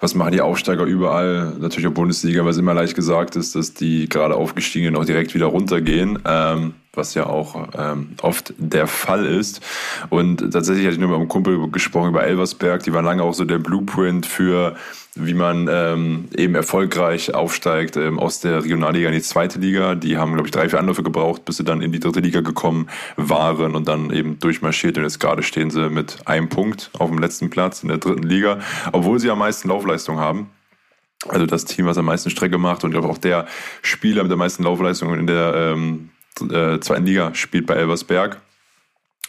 Was machen die Aufsteiger überall? Natürlich auch Bundesliga, weil es immer leicht gesagt ist, dass die gerade aufgestiegenen auch direkt wieder runtergehen. Ähm, was ja auch ähm, oft der Fall ist. Und tatsächlich hatte ich nur mit einem Kumpel gesprochen über Elversberg. Die waren lange auch so der Blueprint für wie man ähm, eben erfolgreich aufsteigt ähm, aus der Regionalliga in die zweite Liga. Die haben, glaube ich, drei, vier Anläufe gebraucht, bis sie dann in die dritte Liga gekommen waren und dann eben durchmarschiert. Und jetzt gerade stehen sie mit einem Punkt auf dem letzten Platz in der dritten Liga, obwohl sie am meisten Laufleistung haben. Also das Team, was am meisten Strecke macht und auch der Spieler mit der meisten Laufleistung in der ähm, äh, zweiten Liga spielt bei Elversberg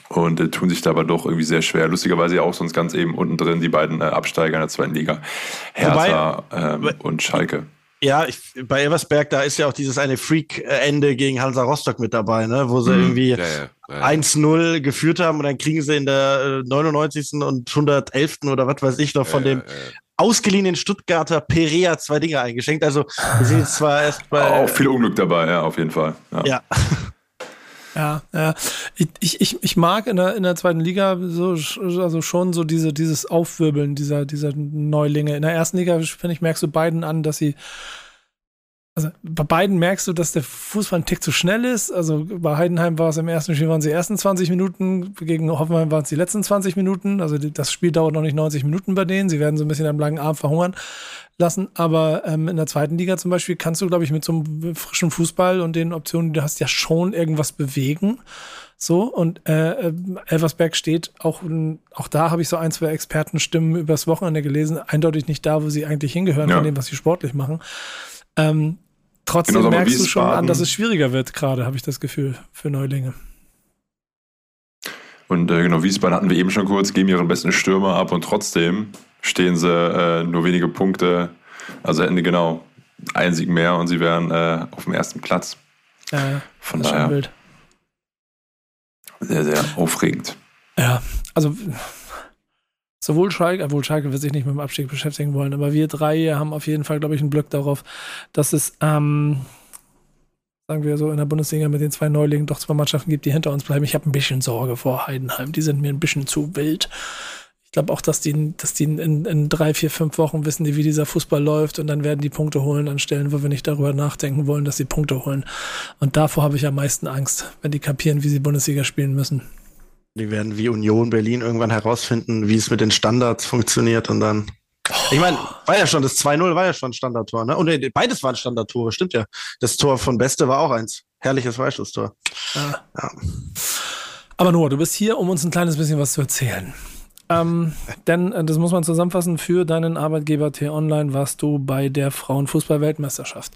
und äh, tun sich da aber doch irgendwie sehr schwer. Lustigerweise ja auch sonst ganz eben unten drin die beiden äh, Absteiger in der zweiten Liga, Hertha ähm, und Schalke. Ja, ich, bei Eversberg, da ist ja auch dieses eine Freak-Ende gegen Hansa Rostock mit dabei, ne? wo sie mhm. irgendwie ja, ja, ja. 1-0 geführt haben und dann kriegen sie in der 99. Äh, und 111. oder was weiß ich noch von dem ausgeliehenen Stuttgarter Perea zwei Dinge eingeschenkt. Also wir sind jetzt zwar erst bei... Auch viel Unglück dabei, ja, auf jeden Fall. ja. [laughs] Ja, ja. Ich, ich, ich mag in der, in der zweiten Liga so, also schon so diese, dieses Aufwirbeln dieser, dieser Neulinge. In der ersten Liga, finde ich, merkst du beiden an, dass sie also bei beiden merkst du, dass der Fußball ein Tick zu schnell ist. Also bei Heidenheim war es im ersten Spiel waren es die ersten 20 Minuten, gegen Hoffenheim waren es die letzten 20 Minuten. Also das Spiel dauert noch nicht 90 Minuten bei denen. Sie werden so ein bisschen am langen Arm verhungern lassen. Aber ähm, in der zweiten Liga zum Beispiel kannst du, glaube ich, mit so einem frischen Fußball und den Optionen, die du hast, ja schon irgendwas bewegen. So, und äh, äh Elversberg steht auch, auch da habe ich so ein, zwei Expertenstimmen übers Wochenende gelesen, eindeutig nicht da, wo sie eigentlich hingehören, ja. von dem, was sie sportlich machen. Ähm, Trotzdem genau, merkst du schon an, dass es schwieriger wird, gerade, habe ich das Gefühl, für Neulinge. Und äh, genau, Wiesbaden hatten wir eben schon kurz, geben ihren besten Stürmer ab und trotzdem stehen sie äh, nur wenige Punkte, also Ende genau ein Sieg mehr und sie wären äh, auf dem ersten Platz. Ja, Von daher. Sehr, sehr aufregend. Ja, also sowohl Schalke, obwohl Schalke wird sich nicht mit dem Abstieg beschäftigen wollen, aber wir drei haben auf jeden Fall, glaube ich, einen Glück darauf, dass es, ähm, sagen wir so, in der Bundesliga mit den zwei Neulingen doch zwei Mannschaften gibt, die hinter uns bleiben. Ich habe ein bisschen Sorge vor Heidenheim. Die sind mir ein bisschen zu wild. Ich glaube auch, dass die, dass die in, in, drei, vier, fünf Wochen wissen, wie dieser Fußball läuft und dann werden die Punkte holen an Stellen, wo wir nicht darüber nachdenken wollen, dass sie Punkte holen. Und davor habe ich am meisten Angst, wenn die kapieren, wie sie Bundesliga spielen müssen. Die werden wie Union Berlin irgendwann herausfinden, wie es mit den Standards funktioniert und dann. Ich meine, war ja schon, das 2-0 war ja schon ein Standardtor, ne? Und nee, beides waren Standardtore, stimmt ja. Das Tor von Beste war auch eins. Herrliches Freistoßtor. Ja. ja. Aber Noah, du bist hier, um uns ein kleines bisschen was zu erzählen. Ähm, [laughs] denn, äh, das muss man zusammenfassen, für deinen Arbeitgeber T-Online warst du bei der Frauenfußball-Weltmeisterschaft.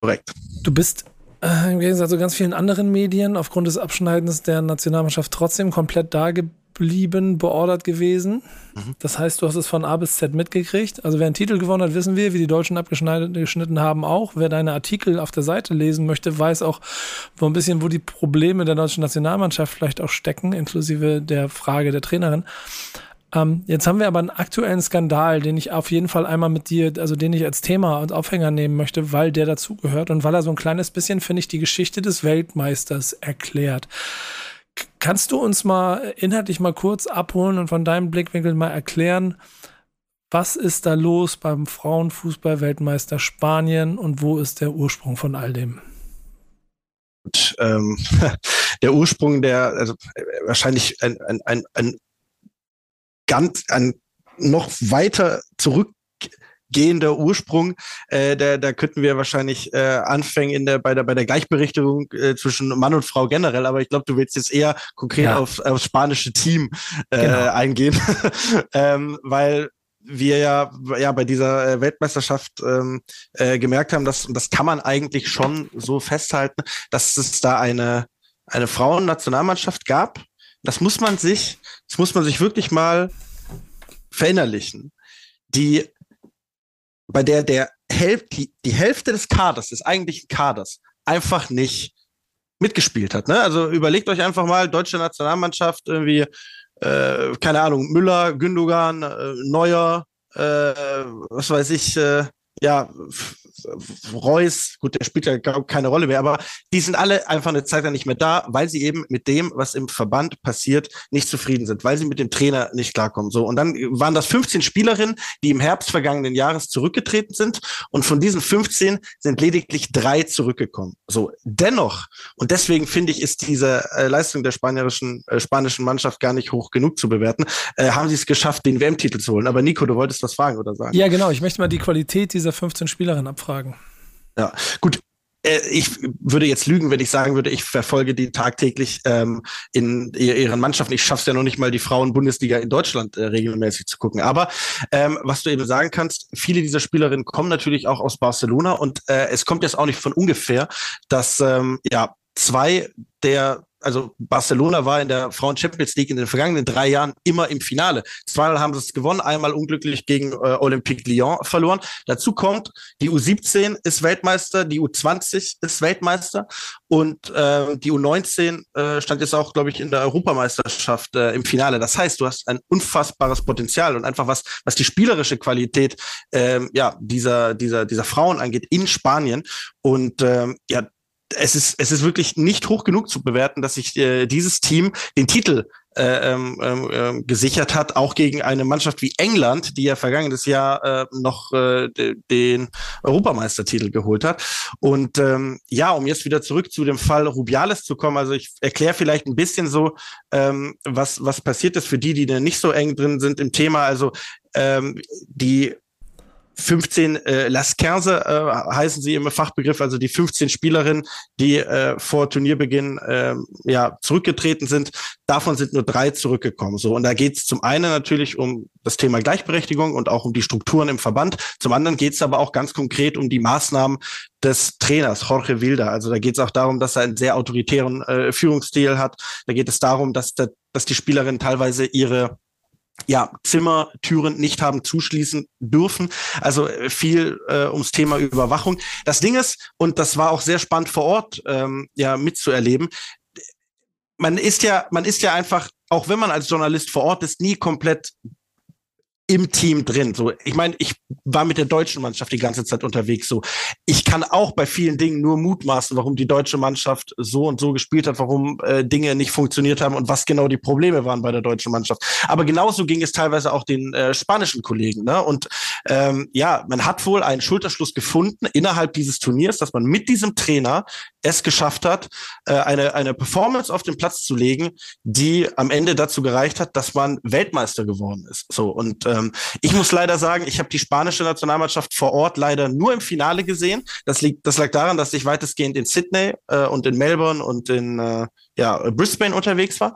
Korrekt. Du bist äh, im Gegensatz zu ganz vielen anderen Medien aufgrund des Abschneidens der Nationalmannschaft trotzdem komplett da geblieben, beordert gewesen. Mhm. Das heißt, du hast es von A bis Z mitgekriegt. Also wer einen Titel gewonnen hat, wissen wir, wie die Deutschen abgeschnitten haben auch. Wer deine Artikel auf der Seite lesen möchte, weiß auch so ein bisschen, wo die Probleme der deutschen Nationalmannschaft vielleicht auch stecken, inklusive der Frage der Trainerin. Ähm, jetzt haben wir aber einen aktuellen Skandal, den ich auf jeden Fall einmal mit dir, also den ich als Thema und Aufhänger nehmen möchte, weil der dazugehört und weil er so ein kleines bisschen, finde ich, die Geschichte des Weltmeisters erklärt. Kannst du uns mal inhaltlich mal kurz abholen und von deinem Blickwinkel mal erklären, was ist da los beim Frauenfußball-Weltmeister Spanien und wo ist der Ursprung von all dem? Und, ähm, [laughs] der Ursprung der, also äh, wahrscheinlich ein, ein, ein, ein ganz ein noch weiter zurückgehender Ursprung. Äh, da, da könnten wir wahrscheinlich äh, anfangen in der, bei, der, bei der Gleichberechtigung äh, zwischen Mann und Frau generell, aber ich glaube, du willst jetzt eher konkret ja. auf, aufs spanische Team äh, genau. eingehen, [laughs] ähm, weil wir ja, ja bei dieser äh, Weltmeisterschaft ähm, äh, gemerkt haben, dass, und das kann man eigentlich schon so festhalten, dass es da eine, eine Frauennationalmannschaft gab. Das muss man sich das muss man sich wirklich mal verinnerlichen. Die, bei der der Häl die, die Hälfte des Kaders, des eigentlichen Kaders, einfach nicht mitgespielt hat. Ne? Also überlegt euch einfach mal, deutsche Nationalmannschaft, irgendwie, äh, keine Ahnung, Müller, Gündogan, äh, Neuer, äh, was weiß ich, äh, ja, Reus, gut, der spielt ja keine Rolle mehr, aber die sind alle einfach eine Zeit lang nicht mehr da, weil sie eben mit dem, was im Verband passiert, nicht zufrieden sind, weil sie mit dem Trainer nicht klarkommen. So, und dann waren das 15 Spielerinnen, die im Herbst vergangenen Jahres zurückgetreten sind und von diesen 15 sind lediglich drei zurückgekommen. So, dennoch, und deswegen finde ich, ist diese äh, Leistung der spanischen, äh, spanischen Mannschaft gar nicht hoch genug zu bewerten, äh, haben sie es geschafft, den WM-Titel zu holen. Aber Nico, du wolltest was fragen oder sagen? Ja, genau. Ich möchte mal die Qualität dieser 15 Spielerinnen abfragen. Ja, gut. Äh, ich würde jetzt lügen, wenn ich sagen würde, ich verfolge die tagtäglich ähm, in ihren Mannschaften. Ich schaffe es ja noch nicht mal, die Frauen-Bundesliga in Deutschland äh, regelmäßig zu gucken. Aber ähm, was du eben sagen kannst, viele dieser Spielerinnen kommen natürlich auch aus Barcelona und äh, es kommt jetzt auch nicht von ungefähr, dass ähm, ja zwei der also Barcelona war in der Frauen Champions League in den vergangenen drei Jahren immer im Finale. Zweimal haben sie es gewonnen, einmal unglücklich gegen äh, Olympique Lyon verloren. Dazu kommt, die U17 ist Weltmeister, die U20 ist Weltmeister und äh, die U19 äh, stand jetzt auch, glaube ich, in der Europameisterschaft äh, im Finale. Das heißt, du hast ein unfassbares Potenzial und einfach was, was die spielerische Qualität äh, ja dieser dieser dieser Frauen angeht in Spanien und ähm, ja es ist, es ist wirklich nicht hoch genug zu bewerten, dass sich äh, dieses Team den Titel äh, ähm, äh, gesichert hat, auch gegen eine Mannschaft wie England, die ja vergangenes Jahr äh, noch äh, den Europameistertitel geholt hat. Und ähm, ja, um jetzt wieder zurück zu dem Fall Rubiales zu kommen, also ich erkläre vielleicht ein bisschen so, ähm, was, was passiert ist für die, die da nicht so eng drin sind im Thema. Also ähm, die 15 äh, Las Quinze äh, heißen sie im Fachbegriff, also die 15 Spielerinnen, die äh, vor Turnierbeginn äh, ja zurückgetreten sind. Davon sind nur drei zurückgekommen. So und da geht es zum einen natürlich um das Thema Gleichberechtigung und auch um die Strukturen im Verband. Zum anderen geht es aber auch ganz konkret um die Maßnahmen des Trainers Jorge Wilder. Also da geht es auch darum, dass er einen sehr autoritären äh, Führungsstil hat. Da geht es darum, dass, der, dass die Spielerinnen teilweise ihre ja, Zimmertüren nicht haben zuschließen dürfen. Also äh, viel äh, ums Thema Überwachung. Das Ding ist, und das war auch sehr spannend vor Ort ähm, ja mitzuerleben, man ist ja, man ist ja einfach, auch wenn man als Journalist vor Ort ist, nie komplett im Team drin. So, ich meine, ich war mit der deutschen Mannschaft die ganze Zeit unterwegs. So, ich kann auch bei vielen Dingen nur mutmaßen, warum die deutsche Mannschaft so und so gespielt hat, warum äh, Dinge nicht funktioniert haben und was genau die Probleme waren bei der deutschen Mannschaft. Aber genauso ging es teilweise auch den äh, spanischen Kollegen. Ne? Und ähm, ja, man hat wohl einen Schulterschluss gefunden innerhalb dieses Turniers, dass man mit diesem Trainer es geschafft hat, äh, eine eine Performance auf den Platz zu legen, die am Ende dazu gereicht hat, dass man Weltmeister geworden ist. So und äh, ähm, ich muss leider sagen, ich habe die spanische Nationalmannschaft vor Ort leider nur im Finale gesehen. Das liegt, das lag daran, dass ich weitestgehend in Sydney äh, und in Melbourne und in äh, ja, Brisbane unterwegs war.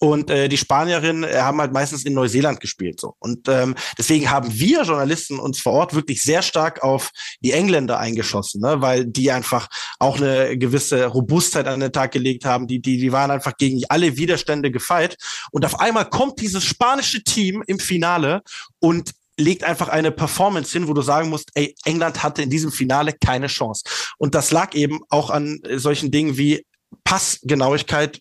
Und äh, die Spanierinnen äh, haben halt meistens in Neuseeland gespielt. so. Und ähm, deswegen haben wir Journalisten uns vor Ort wirklich sehr stark auf die Engländer eingeschossen, ne? weil die einfach auch eine gewisse Robustheit an den Tag gelegt haben. Die, die, die waren einfach gegen alle Widerstände gefeit. Und auf einmal kommt dieses spanische Team im Finale und legt einfach eine Performance hin, wo du sagen musst, ey, England hatte in diesem Finale keine Chance. Und das lag eben auch an solchen Dingen wie Passgenauigkeit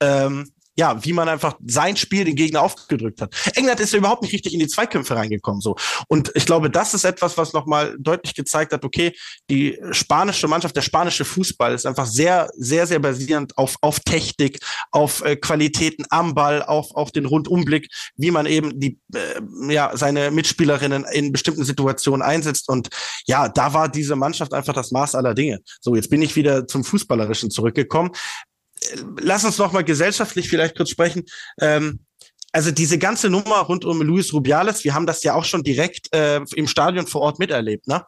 ähm, ja, wie man einfach sein Spiel den Gegner aufgedrückt hat. England ist ja überhaupt nicht richtig in die Zweikämpfe reingekommen, so. Und ich glaube, das ist etwas, was nochmal deutlich gezeigt hat, okay, die spanische Mannschaft, der spanische Fußball ist einfach sehr, sehr, sehr basierend auf, auf Technik, auf äh, Qualitäten am Ball, auf, auf den Rundumblick, wie man eben die, äh, ja, seine Mitspielerinnen in bestimmten Situationen einsetzt. Und ja, da war diese Mannschaft einfach das Maß aller Dinge. So, jetzt bin ich wieder zum Fußballerischen zurückgekommen lass uns noch mal gesellschaftlich vielleicht kurz sprechen. Ähm, also diese ganze Nummer rund um Luis Rubiales, wir haben das ja auch schon direkt äh, im Stadion vor Ort miterlebt. Ne?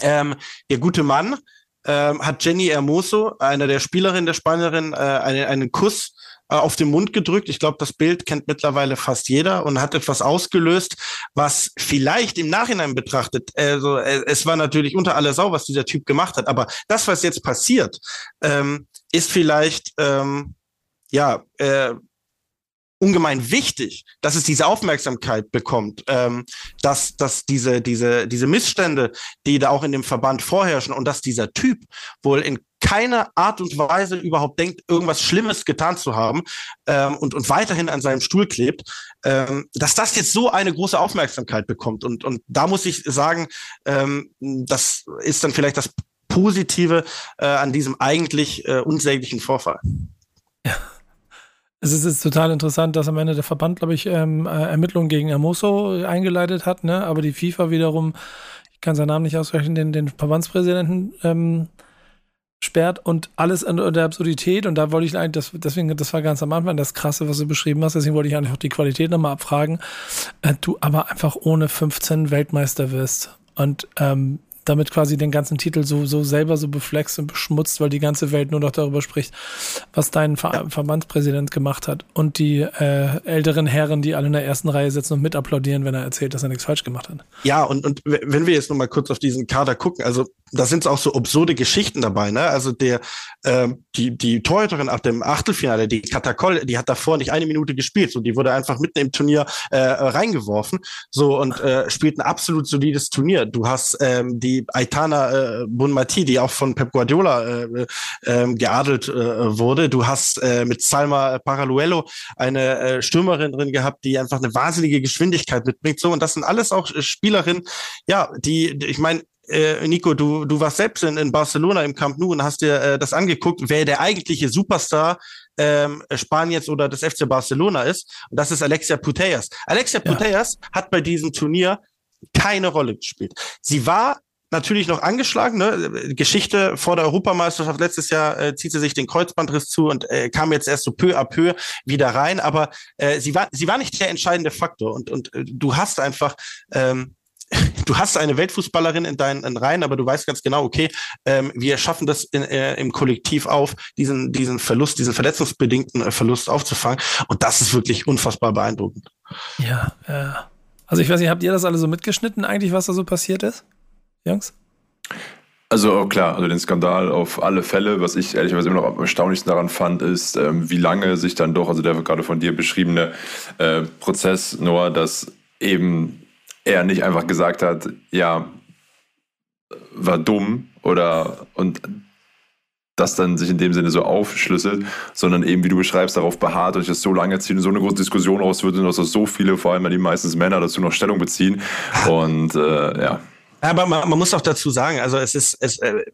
Ähm, der gute Mann ähm, hat Jenny Hermoso, einer der Spielerinnen der Spanierin, äh, einen, einen Kuss auf den Mund gedrückt. Ich glaube, das Bild kennt mittlerweile fast jeder und hat etwas ausgelöst, was vielleicht im Nachhinein betrachtet, also äh, es war natürlich unter aller Sau, was dieser Typ gemacht hat, aber das, was jetzt passiert, ähm, ist vielleicht ähm, ja äh, ungemein wichtig, dass es diese Aufmerksamkeit bekommt, ähm, dass, dass diese, diese, diese Missstände, die da auch in dem Verband vorherrschen und dass dieser Typ wohl in keiner Art und Weise überhaupt denkt, irgendwas Schlimmes getan zu haben ähm, und, und weiterhin an seinem Stuhl klebt, ähm, dass das jetzt so eine große Aufmerksamkeit bekommt. Und, und da muss ich sagen, ähm, das ist dann vielleicht das Positive äh, an diesem eigentlich äh, unsäglichen Vorfall. Ja. Es ist jetzt total interessant, dass am Ende der Verband, glaube ich, ähm, äh, Ermittlungen gegen Amoso eingeleitet hat, ne? aber die FIFA wiederum, ich kann seinen Namen nicht aussprechen, den, den Verbandspräsidenten ähm, sperrt und alles in der Absurdität und da wollte ich eigentlich, das, deswegen, das war ganz am Anfang das Krasse, was du beschrieben hast, deswegen wollte ich eigentlich auch die Qualität nochmal abfragen, äh, du aber einfach ohne 15 Weltmeister wirst und ähm, damit quasi den ganzen Titel so, so selber so beflext und beschmutzt, weil die ganze Welt nur noch darüber spricht, was dein Ver Verbandspräsident gemacht hat. Und die äh, älteren Herren, die alle in der ersten Reihe sitzen und mit applaudieren, wenn er erzählt, dass er nichts falsch gemacht hat. Ja, und, und wenn wir jetzt nochmal kurz auf diesen Kader gucken, also da sind auch so absurde Geschichten dabei, ne? Also der, äh, die, die Torhüterin nach dem Achtelfinale, die Katakol, die hat davor nicht eine Minute gespielt, so die wurde einfach mitten im Turnier äh, reingeworfen, so und äh, spielt ein absolut solides Turnier. Du hast ähm, die Aitana äh, Bonmati, die auch von Pep Guardiola äh, äh, geadelt äh, wurde. Du hast äh, mit Salma Paraluello eine äh, Stürmerin drin gehabt, die einfach eine wahnsinnige Geschwindigkeit mitbringt. So und das sind alles auch Spielerinnen, ja, die, ich meine, äh, Nico, du, du warst selbst in, in Barcelona im Camp Nou und hast dir äh, das angeguckt, wer der eigentliche Superstar ähm, Spaniens oder des FC Barcelona ist. Und das ist Alexia Putellas. Alexia ja. Putellas hat bei diesem Turnier keine Rolle gespielt. Sie war natürlich noch angeschlagen. Ne? Geschichte vor der Europameisterschaft letztes Jahr äh, zieht sie sich den Kreuzbandriss zu und äh, kam jetzt erst so peu à peu wieder rein. Aber äh, sie war sie war nicht der entscheidende Faktor und und äh, du hast einfach ähm, [laughs] du hast eine Weltfußballerin in deinen Reihen, aber du weißt ganz genau, okay, ähm, wir schaffen das in, äh, im Kollektiv auf, diesen, diesen Verlust, diesen verletzungsbedingten äh, Verlust aufzufangen. Und das ist wirklich unfassbar beeindruckend. Ja, ja. Also ich weiß nicht, habt ihr das alle so mitgeschnitten eigentlich, was da so passiert ist, Jungs? Also oh, klar, also den Skandal auf alle Fälle. Was ich ehrlicherweise immer noch am erstaunlichsten daran fand, ist, ähm, wie lange sich dann doch, also der gerade von dir beschriebene äh, Prozess, Noah, dass eben er nicht einfach gesagt hat, ja, war dumm oder und das dann sich in dem Sinne so aufschlüsselt, sondern eben, wie du beschreibst, darauf beharrt und sich das so lange ziehen, so eine große Diskussion aus wird und dass so viele, vor allem die meistens Männer, dazu noch Stellung beziehen. Und äh, ja. Aber man, man, muss auch dazu sagen, also es ist, es, äh,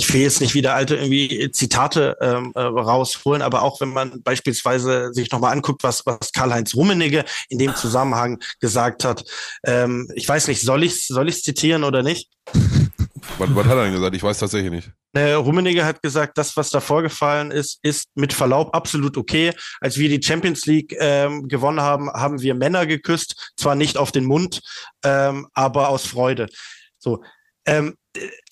ich will jetzt nicht wieder alte irgendwie Zitate ähm, äh, rausholen, aber auch wenn man beispielsweise sich nochmal anguckt, was, was Karl-Heinz Rummenigge in dem Zusammenhang gesagt hat. Ähm, ich weiß nicht, soll ich soll ich zitieren oder nicht? Was, was hat er denn gesagt? Ich weiß tatsächlich nicht. Äh, Rummenigge hat gesagt, das, was da vorgefallen ist, ist mit Verlaub absolut okay. Als wir die Champions League ähm, gewonnen haben, haben wir Männer geküsst, zwar nicht auf den Mund, ähm, aber aus Freude. So, ähm,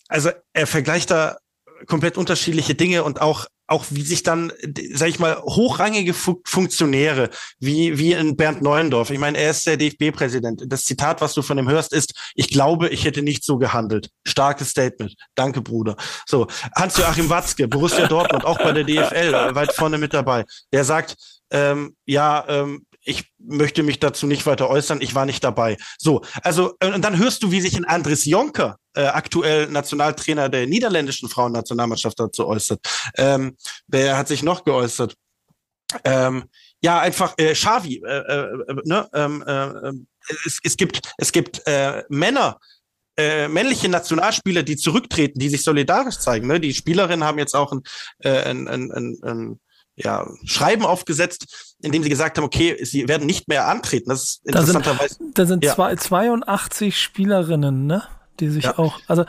also er vergleicht da komplett unterschiedliche Dinge und auch auch wie sich dann, sag ich mal, hochrangige Fu Funktionäre, wie, wie in Bernd Neuendorf, ich meine, er ist der DFB-Präsident. Das Zitat, was du von ihm hörst, ist, ich glaube, ich hätte nicht so gehandelt. Starkes Statement. Danke, Bruder. So, Hans-Joachim Watzke, Borussia Dortmund, auch bei der DFL, weit vorne mit dabei. Der sagt, ähm, ja, ähm, ich möchte mich dazu nicht weiter äußern, ich war nicht dabei. So, also, und dann hörst du, wie sich ein Andres Jonker, äh, aktuell Nationaltrainer der niederländischen Frauennationalmannschaft, dazu äußert. Ähm, wer hat sich noch geäußert? Ähm, ja, einfach äh, Xavi, äh, äh, ne? ähm, äh, es, es gibt, es gibt äh, Männer, äh, männliche Nationalspieler, die zurücktreten, die sich solidarisch zeigen. Ne? Die Spielerinnen haben jetzt auch ein, äh, ein, ein, ein, ein ja, Schreiben aufgesetzt, in dem sie gesagt haben, okay, sie werden nicht mehr antreten. Das ist interessanterweise. Da sind, da sind ja. zwei, 82 Spielerinnen, ne? Die sich ja. auch, also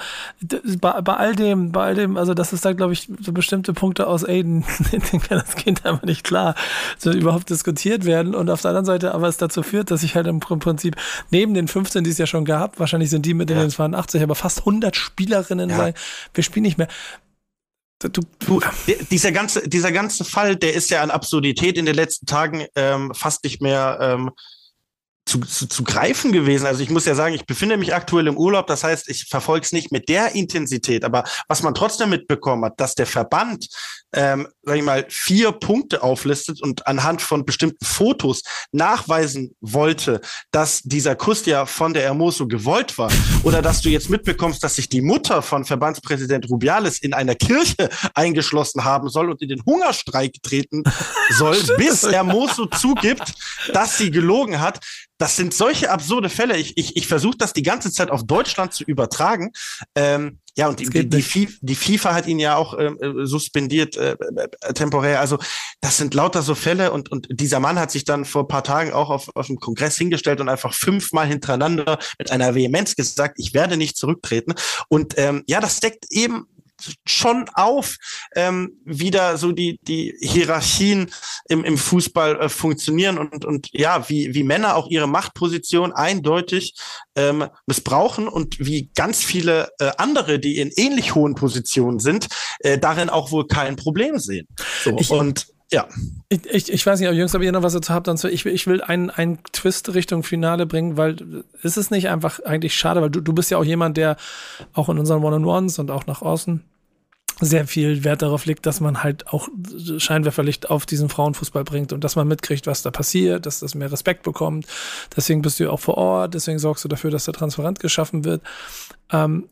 bei, bei all dem, bei all dem, also das ist da, glaube ich, so bestimmte Punkte aus Aiden, [laughs] denen kann das Kind einfach nicht klar so überhaupt diskutiert werden. Und auf der anderen Seite aber es dazu führt, dass ich halt im Prinzip neben den 15, die es ja schon gab, wahrscheinlich sind die mit ja. den 82, aber fast 100 Spielerinnen ja. sagen, wir spielen nicht mehr. Du, du, dieser ganze, dieser ganze Fall, der ist ja an Absurdität in den letzten Tagen ähm, fast nicht mehr ähm, zu, zu, zu greifen gewesen. Also ich muss ja sagen, ich befinde mich aktuell im Urlaub, das heißt, ich verfolge es nicht mit der Intensität, aber was man trotzdem mitbekommen hat, dass der Verband, ähm, sag ich mal, vier Punkte auflistet und anhand von bestimmten Fotos nachweisen wollte, dass dieser Kuss ja von der Hermoso gewollt war. Oder dass du jetzt mitbekommst, dass sich die Mutter von Verbandspräsident Rubiales in einer Kirche eingeschlossen haben soll und in den Hungerstreik treten soll, [laughs] bis Hermoso zugibt, dass sie gelogen hat das sind solche absurde Fälle. Ich, ich, ich versuche das die ganze Zeit auf Deutschland zu übertragen. Ähm, ja, und die, die, die, die, FIFA hat ihn ja auch ähm, äh, suspendiert äh, äh, temporär. Also das sind lauter so Fälle und, und dieser Mann hat sich dann vor paar Tagen auch auf, auf dem Kongress hingestellt und einfach fünfmal hintereinander mit einer Vehemenz gesagt, ich werde nicht zurücktreten. Und ähm, ja, das deckt eben schon auf, ähm, wie da so die, die Hierarchien im, im Fußball äh, funktionieren und, und ja, wie, wie Männer auch ihre Machtposition eindeutig ähm, missbrauchen und wie ganz viele äh, andere, die in ähnlich hohen Positionen sind, äh, darin auch wohl kein Problem sehen. So, ich, und ja. Ich, ich, ich weiß nicht, ob Jungs, ob ihr noch was dazu habt. Sonst, ich, ich will einen, einen Twist Richtung Finale bringen, weil ist es nicht einfach eigentlich schade, weil du, du bist ja auch jemand, der auch in unseren One-on-Ones und auch nach außen sehr viel Wert darauf legt, dass man halt auch Scheinwerferlicht auf diesen Frauenfußball bringt und dass man mitkriegt, was da passiert, dass das mehr Respekt bekommt. Deswegen bist du ja auch vor Ort, deswegen sorgst du dafür, dass der Transparent geschaffen wird. Ähm,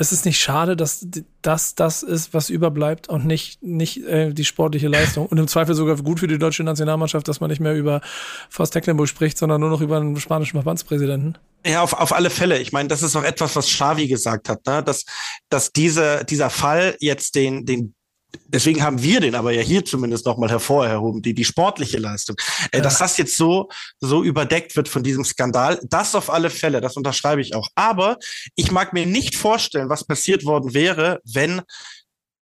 es ist nicht schade, dass das das ist, was überbleibt und nicht, nicht äh, die sportliche Leistung. Und im Zweifel sogar gut für die deutsche Nationalmannschaft, dass man nicht mehr über Forst Tecklenburg spricht, sondern nur noch über einen spanischen Verbandspräsidenten. Ja, auf, auf alle Fälle. Ich meine, das ist auch etwas, was Xavi gesagt hat, ne? dass, dass diese, dieser Fall jetzt den, den deswegen haben wir den aber ja hier zumindest nochmal hervorgehoben, die, die sportliche Leistung. Äh. Dass das jetzt so, so überdeckt wird von diesem Skandal, das auf alle Fälle, das unterschreibe ich auch. Aber ich mag mir nicht vorstellen, was passiert worden wäre, wenn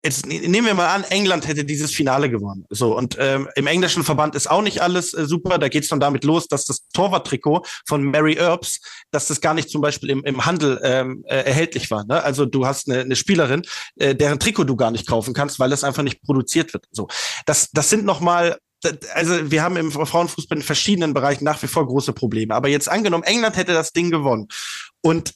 jetzt ne, nehmen wir mal an, England hätte dieses Finale gewonnen. So, und ähm, im englischen Verband ist auch nicht alles äh, super. Da geht's dann damit los, dass das Torwarttrikot von Mary Earps, dass das gar nicht zum Beispiel im, im Handel ähm, äh, erhältlich war. Ne? Also du hast eine, eine Spielerin, äh, deren Trikot du gar nicht kaufen kannst, weil es einfach nicht produziert wird. So, das, das sind nochmal also wir haben im Frauenfußball in verschiedenen Bereichen nach wie vor große Probleme. Aber jetzt angenommen, England hätte das Ding gewonnen. Und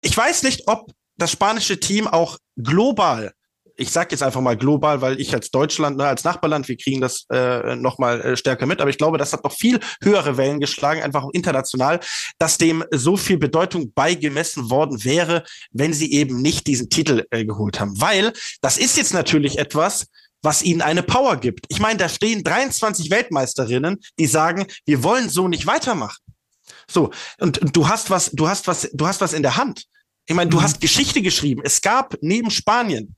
ich weiß nicht, ob das spanische Team auch global ich sage jetzt einfach mal global, weil ich als Deutschland, ne, als Nachbarland, wir kriegen das äh, noch mal äh, stärker mit, aber ich glaube, das hat noch viel höhere Wellen geschlagen, einfach auch international, dass dem so viel Bedeutung beigemessen worden wäre, wenn sie eben nicht diesen Titel äh, geholt haben. Weil das ist jetzt natürlich etwas, was ihnen eine Power gibt. Ich meine, da stehen 23 Weltmeisterinnen, die sagen, wir wollen so nicht weitermachen. So, und, und du hast was, du hast was, du hast was in der Hand. Ich meine, du mhm. hast Geschichte geschrieben. Es gab neben Spanien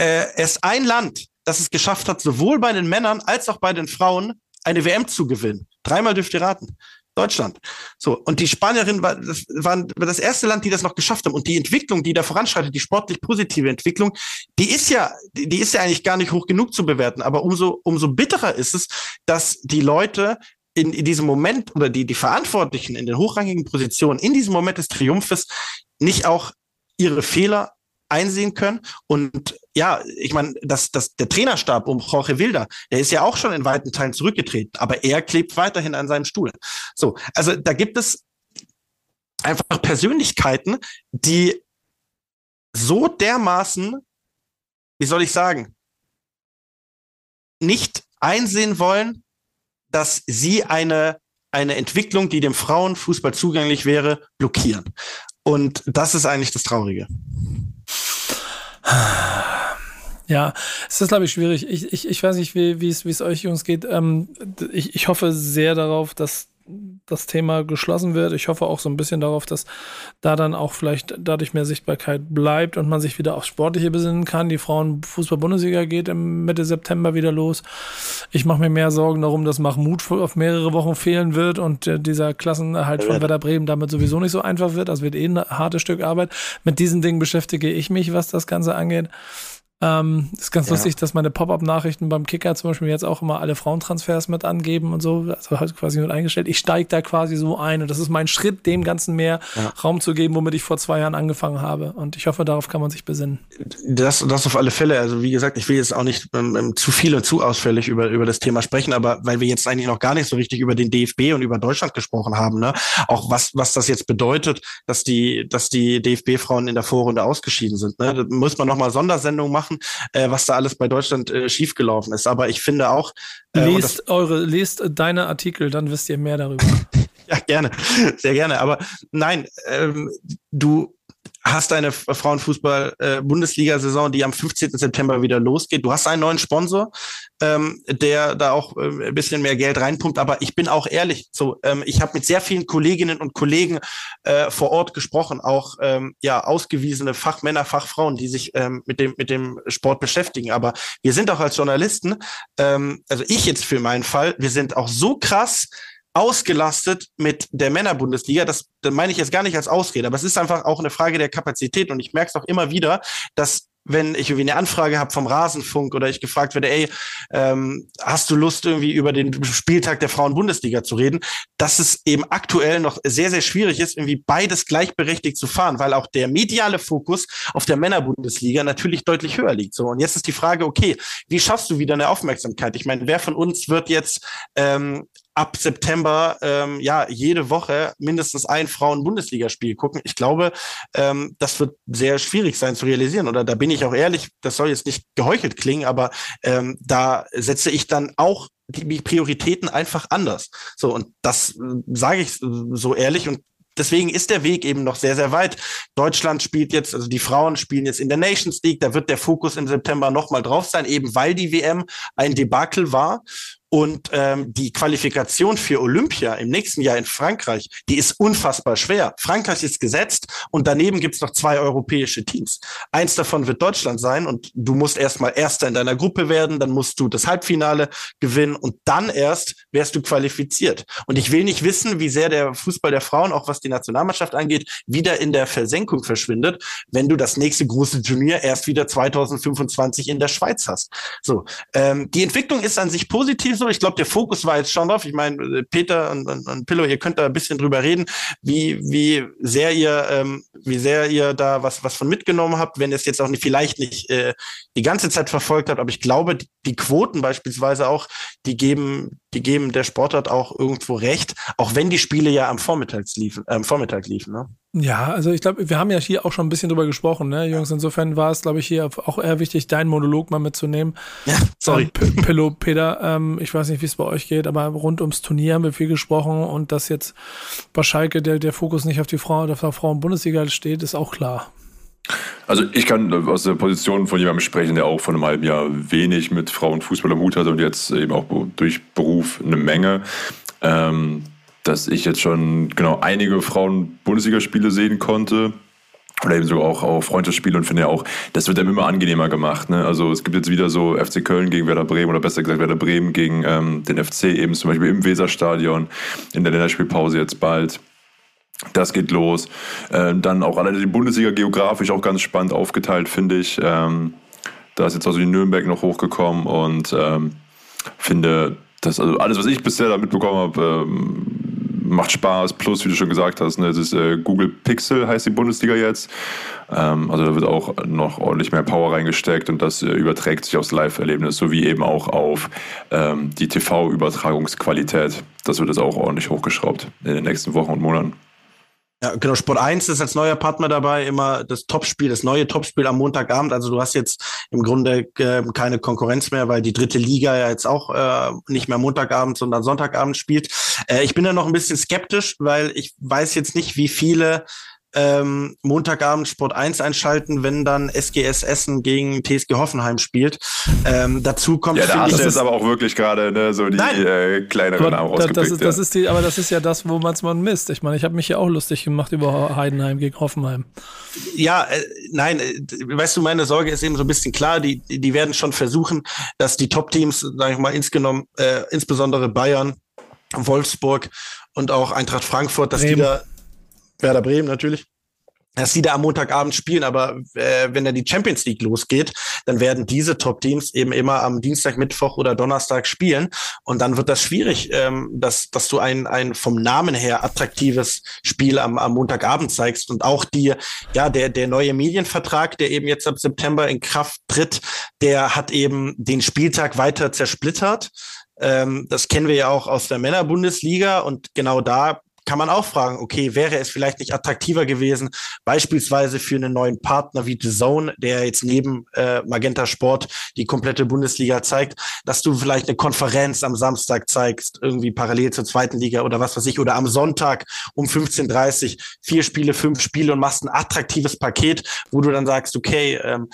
äh, erst ein Land, das es geschafft hat, sowohl bei den Männern als auch bei den Frauen eine WM zu gewinnen. Dreimal dürft ihr raten. Deutschland. So, und die Spanierinnen war, das waren das erste Land, die das noch geschafft haben. Und die Entwicklung, die da voranschreitet, die sportlich positive Entwicklung, die ist ja, die, die ist ja eigentlich gar nicht hoch genug zu bewerten. Aber umso, umso bitterer ist es, dass die Leute in, in diesem Moment oder die, die Verantwortlichen in den hochrangigen Positionen in diesem Moment des Triumphes nicht auch ihre Fehler einsehen können. Und ja, ich meine, das, das, der Trainerstab um Jorge Wilder, der ist ja auch schon in weiten Teilen zurückgetreten, aber er klebt weiterhin an seinem Stuhl. So, also da gibt es einfach Persönlichkeiten, die so dermaßen, wie soll ich sagen, nicht einsehen wollen, dass sie eine eine Entwicklung, die dem Frauenfußball zugänglich wäre, blockieren. Und das ist eigentlich das Traurige. Ja, es ist, glaube ich, schwierig. Ich, ich, ich weiß nicht, wie, es euch Jungs geht. Ähm, ich, ich hoffe sehr darauf, dass das Thema geschlossen wird. Ich hoffe auch so ein bisschen darauf, dass da dann auch vielleicht dadurch mehr Sichtbarkeit bleibt und man sich wieder aufs Sportliche besinnen kann. Die Frauenfußball-Bundesliga geht im Mitte September wieder los. Ich mache mir mehr Sorgen darum, dass Mahmoud auf mehrere Wochen fehlen wird und äh, dieser Klassenerhalt von Werder Bremen damit sowieso nicht so einfach wird. Das wird eh ein hartes Stück Arbeit. Mit diesen Dingen beschäftige ich mich, was das Ganze angeht. Ähm, ist ganz ja. lustig, dass meine Pop-up-Nachrichten beim Kicker zum Beispiel jetzt auch immer alle Frauentransfers mit angeben und so. Also halt quasi mit eingestellt. Ich steige da quasi so ein und das ist mein Schritt, dem Ganzen mehr ja. Raum zu geben, womit ich vor zwei Jahren angefangen habe. Und ich hoffe, darauf kann man sich besinnen. Das, das auf alle Fälle. Also wie gesagt, ich will jetzt auch nicht ähm, ähm zu viel und zu ausführlich über, über das Thema sprechen, aber weil wir jetzt eigentlich noch gar nicht so richtig über den DFB und über Deutschland gesprochen haben, ne? Auch was, was das jetzt bedeutet, dass die, dass die DFB-Frauen in der Vorrunde ausgeschieden sind. Ne? Da muss man nochmal Sondersendungen machen machen, äh, was da alles bei Deutschland äh, schiefgelaufen ist. Aber ich finde auch. Äh, lest eure, lest deine Artikel, dann wisst ihr mehr darüber. [laughs] ja, gerne. Sehr gerne. Aber nein, ähm, du hast eine Frauenfußball-Bundesliga-Saison, die am 15. September wieder losgeht. Du hast einen neuen Sponsor, ähm, der da auch äh, ein bisschen mehr Geld reinpumpt. Aber ich bin auch ehrlich, so ähm, ich habe mit sehr vielen Kolleginnen und Kollegen äh, vor Ort gesprochen, auch ähm, ja ausgewiesene Fachmänner, Fachfrauen, die sich ähm, mit dem mit dem Sport beschäftigen. Aber wir sind auch als Journalisten, ähm, also ich jetzt für meinen Fall, wir sind auch so krass ausgelastet mit der Männerbundesliga. Das, das meine ich jetzt gar nicht als Ausrede, aber es ist einfach auch eine Frage der Kapazität und ich merke es auch immer wieder, dass wenn ich irgendwie eine Anfrage habe vom Rasenfunk oder ich gefragt werde, ey, ähm, hast du Lust irgendwie über den Spieltag der Frauen-Bundesliga zu reden, dass es eben aktuell noch sehr, sehr schwierig ist, irgendwie beides gleichberechtigt zu fahren, weil auch der mediale Fokus auf der Männerbundesliga natürlich deutlich höher liegt. So, und jetzt ist die Frage, okay, wie schaffst du wieder eine Aufmerksamkeit? Ich meine, wer von uns wird jetzt ähm, ab September ähm, ja jede Woche mindestens ein Frauen-Bundesligaspiel gucken. Ich glaube, ähm, das wird sehr schwierig sein zu realisieren. Oder da bin ich auch ehrlich, das soll jetzt nicht geheuchelt klingen, aber ähm, da setze ich dann auch die Prioritäten einfach anders. So, und das äh, sage ich so ehrlich und deswegen ist der Weg eben noch sehr, sehr weit. Deutschland spielt jetzt, also die Frauen spielen jetzt in der Nations League, da wird der Fokus im September nochmal drauf sein, eben weil die WM ein Debakel war. Und ähm, die Qualifikation für Olympia im nächsten Jahr in Frankreich, die ist unfassbar schwer. Frankreich ist gesetzt und daneben gibt's noch zwei europäische Teams. Eins davon wird Deutschland sein und du musst erstmal Erster in deiner Gruppe werden, dann musst du das Halbfinale gewinnen und dann erst wärst du qualifiziert. Und ich will nicht wissen, wie sehr der Fußball der Frauen, auch was die Nationalmannschaft angeht, wieder in der Versenkung verschwindet, wenn du das nächste große Turnier erst wieder 2025 in der Schweiz hast. So, ähm, die Entwicklung ist an sich positiv so. Ich glaube, der Fokus war jetzt schon drauf. Ich meine, Peter und, und, und Pillow, ihr könnt da ein bisschen drüber reden, wie, wie sehr ihr, ähm, wie sehr ihr da was, was von mitgenommen habt, wenn ihr es jetzt auch nicht, vielleicht nicht äh, die ganze Zeit verfolgt habt. Aber ich glaube, die Quoten beispielsweise auch, die geben, die geben der Sportart auch irgendwo recht, auch wenn die Spiele ja am Vormittag liefen, äh, am Vormittag liefen, ne? Ja, also ich glaube, wir haben ja hier auch schon ein bisschen drüber gesprochen, ne, Jungs. Insofern war es, glaube ich, hier auch eher wichtig, deinen Monolog mal mitzunehmen. Ja, sorry. Ähm, Pillow, Peter, ähm, ich weiß nicht, wie es bei euch geht, aber rund ums Turnier haben wir viel gesprochen und dass jetzt bei Schalke der, der Fokus nicht auf die Frau, auf der Frauen-Bundesliga steht, ist auch klar. Also ich kann aus der Position von jemandem sprechen, der auch vor einem halben Jahr wenig mit Frauenfußball am Hut hat und jetzt eben auch durch Beruf eine Menge. Ähm, dass ich jetzt schon genau einige Frauen-Bundesligaspiele sehen konnte. Oder eben sogar auch, auch Freundschaftsspiele und finde ja auch, das wird einem immer angenehmer gemacht. Ne? Also es gibt jetzt wieder so FC Köln gegen Werder Bremen oder besser gesagt Werder Bremen gegen ähm, den FC eben zum Beispiel im Weserstadion in der Länderspielpause jetzt bald. Das geht los. Äh, dann auch alle die Bundesliga geografisch auch ganz spannend aufgeteilt, finde ich. Ähm, da ist jetzt also die Nürnberg noch hochgekommen und ähm, finde, dass also alles, was ich bisher da mitbekommen habe, ähm, macht Spaß. Plus, wie du schon gesagt hast, ne, es ist äh, Google Pixel heißt die Bundesliga jetzt. Ähm, also da wird auch noch ordentlich mehr Power reingesteckt und das äh, überträgt sich aufs Live-Erlebnis sowie eben auch auf ähm, die TV-Übertragungsqualität. Das wird jetzt auch ordentlich hochgeschraubt in den nächsten Wochen und Monaten. Ja, genau. Sport 1 ist als neuer Partner dabei immer das Topspiel, das neue Topspiel am Montagabend. Also du hast jetzt im Grunde äh, keine Konkurrenz mehr, weil die dritte Liga ja jetzt auch äh, nicht mehr Montagabend, sondern Sonntagabend spielt. Äh, ich bin da noch ein bisschen skeptisch, weil ich weiß jetzt nicht, wie viele ähm, Montagabend Sport 1 einschalten, wenn dann SGS Essen gegen TSG Hoffenheim spielt. Ähm, dazu kommt ja, da jetzt aber auch wirklich gerade ne, so die äh, kleineren Namen rausgepickt. Das ist, das ist die, aber das ist ja das, wo man es mal misst. Ich meine, ich habe mich ja auch lustig gemacht über Heidenheim gegen Hoffenheim. Ja, äh, nein, äh, weißt du, meine Sorge ist eben so ein bisschen klar, die, die werden schon versuchen, dass die Top-Teams, sage ich mal, insgenommen, äh, insbesondere Bayern, Wolfsburg und auch Eintracht Frankfurt, dass Bremen. die da Werder Bremen natürlich, dass sie da am Montagabend spielen, aber äh, wenn dann die Champions League losgeht, dann werden diese Top-Teams eben immer am Dienstag, Mittwoch oder Donnerstag spielen. Und dann wird das schwierig, ähm, dass, dass du ein, ein vom Namen her attraktives Spiel am, am Montagabend zeigst. Und auch die, ja, der, der neue Medienvertrag, der eben jetzt ab September in Kraft tritt, der hat eben den Spieltag weiter zersplittert. Ähm, das kennen wir ja auch aus der Männerbundesliga. Und genau da kann man auch fragen, okay, wäre es vielleicht nicht attraktiver gewesen, beispielsweise für einen neuen Partner wie The Zone, der jetzt neben äh, Magenta Sport die komplette Bundesliga zeigt, dass du vielleicht eine Konferenz am Samstag zeigst, irgendwie parallel zur zweiten Liga oder was weiß ich, oder am Sonntag um 15.30 Uhr vier Spiele, fünf Spiele und machst ein attraktives Paket, wo du dann sagst, okay, ähm,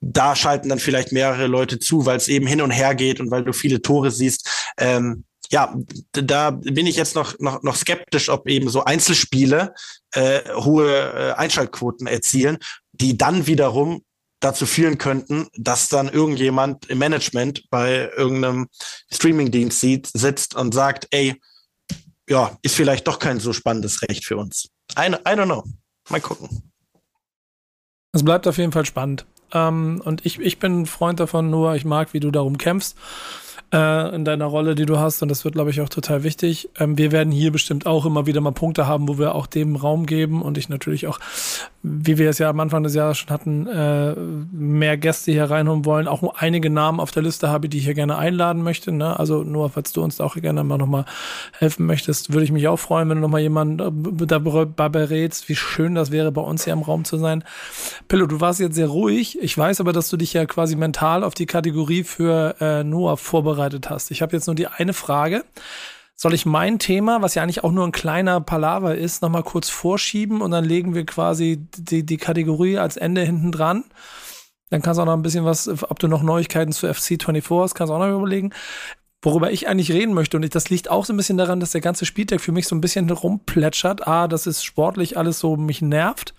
da schalten dann vielleicht mehrere Leute zu, weil es eben hin und her geht und weil du viele Tore siehst. Ähm, ja, da bin ich jetzt noch, noch, noch skeptisch, ob eben so Einzelspiele äh, hohe äh, Einschaltquoten erzielen, die dann wiederum dazu führen könnten, dass dann irgendjemand im Management bei irgendeinem Streamingdienst sieht, sitzt und sagt, ey, ja, ist vielleicht doch kein so spannendes Recht für uns. I, I don't know. Mal gucken. Es bleibt auf jeden Fall spannend. Ähm, und ich, ich bin Freund davon, nur ich mag, wie du darum kämpfst äh, in deiner Rolle, die du hast. Und das wird, glaube ich, auch total wichtig. Ähm, wir werden hier bestimmt auch immer wieder mal Punkte haben, wo wir auch dem Raum geben und ich natürlich auch, wie wir es ja am Anfang des Jahres schon hatten, äh, mehr Gäste hier reinholen wollen. Auch einige Namen auf der Liste habe, die ich hier gerne einladen möchte. Ne? Also nur, falls du uns da auch gerne mal nochmal helfen möchtest, würde ich mich auch freuen, wenn du nochmal jemanden äh, darüber berätst, wie schön das wäre, bei uns hier im Raum zu sein. Pillow, du warst jetzt sehr ruhig. Ich weiß aber, dass du dich ja quasi mental auf die Kategorie für äh, Noah vorbereitet vorbereitet hast. Ich habe jetzt nur die eine Frage. Soll ich mein Thema, was ja eigentlich auch nur ein kleiner Palaver ist, nochmal kurz vorschieben und dann legen wir quasi die, die Kategorie als Ende hinten dran? Dann kannst du auch noch ein bisschen was, ob du noch Neuigkeiten zu FC24 hast, kannst du auch noch überlegen. Worüber ich eigentlich reden möchte, und ich, das liegt auch so ein bisschen daran, dass der ganze Spieltag für mich so ein bisschen rumplätschert. Ah, das ist sportlich alles so, mich nervt.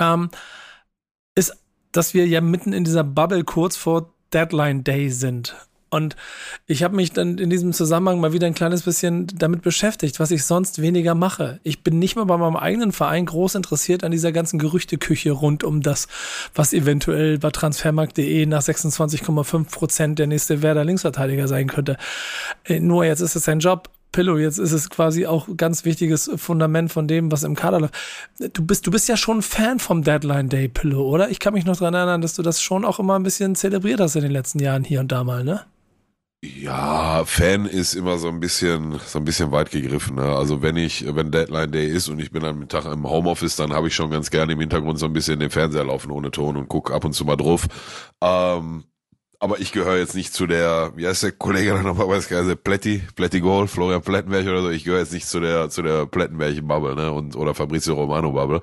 Ähm, ist, dass wir ja mitten in dieser Bubble kurz vor Deadline Day sind. Und ich habe mich dann in diesem Zusammenhang mal wieder ein kleines bisschen damit beschäftigt, was ich sonst weniger mache. Ich bin nicht mal bei meinem eigenen Verein groß interessiert an dieser ganzen Gerüchteküche rund um das, was eventuell bei transfermarkt.de nach 26,5 Prozent der nächste Werder Linksverteidiger sein könnte. Äh, nur jetzt ist es sein Job. Pillow, jetzt ist es quasi auch ganz wichtiges Fundament von dem, was im Kader läuft. Du bist, du bist ja schon Fan vom Deadline Day Pillow, oder? Ich kann mich noch daran erinnern, dass du das schon auch immer ein bisschen zelebriert hast in den letzten Jahren hier und da mal, ne? Ja, Fan ist immer so ein bisschen, so ein bisschen weit gegriffen. Ne? Also wenn ich, wenn Deadline Day ist und ich bin am Tag im Homeoffice, dann habe ich schon ganz gerne im Hintergrund so ein bisschen den Fernseher laufen ohne Ton und guck ab und zu mal drauf. Ähm, aber ich gehöre jetzt nicht zu der, wie heißt der Kollege da nochmal, weiß gar nicht, Plätti, Plätti Goal, Florian Plettenberg oder so. Ich gehöre jetzt nicht zu der, zu der Plettenberg-Bubble, ne, und, oder Fabrizio Romano-Bubble.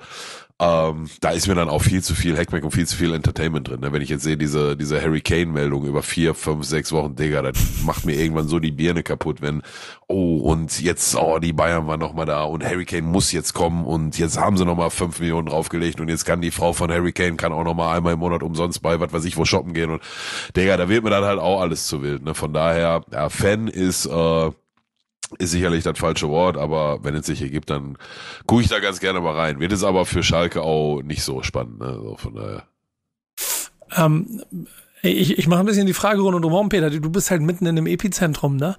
Ähm, da ist mir dann auch viel zu viel Hackmack und viel zu viel Entertainment drin. Ne? Wenn ich jetzt sehe, diese, diese Harry Kane-Meldung über vier, fünf, sechs Wochen, Digga, das macht mir irgendwann so die Birne kaputt, wenn, oh, und jetzt, oh, die Bayern waren nochmal da und Harry Kane muss jetzt kommen und jetzt haben sie nochmal fünf Millionen draufgelegt und jetzt kann die Frau von Harry Kane kann auch nochmal einmal im Monat umsonst bei, was weiß ich, wo shoppen gehen und, Digga, da wird mir dann halt auch alles zu wild. Ne? Von daher, ja, Fan ist, äh, ist sicherlich das falsche Wort, aber wenn es sich hier gibt, dann gucke ich da ganz gerne mal rein. Wird es aber für Schalke auch nicht so spannend, ne? So von daher. Ähm, ich ich mache ein bisschen die Fragerunde drumherum, Peter. Du bist halt mitten in dem Epizentrum, ne?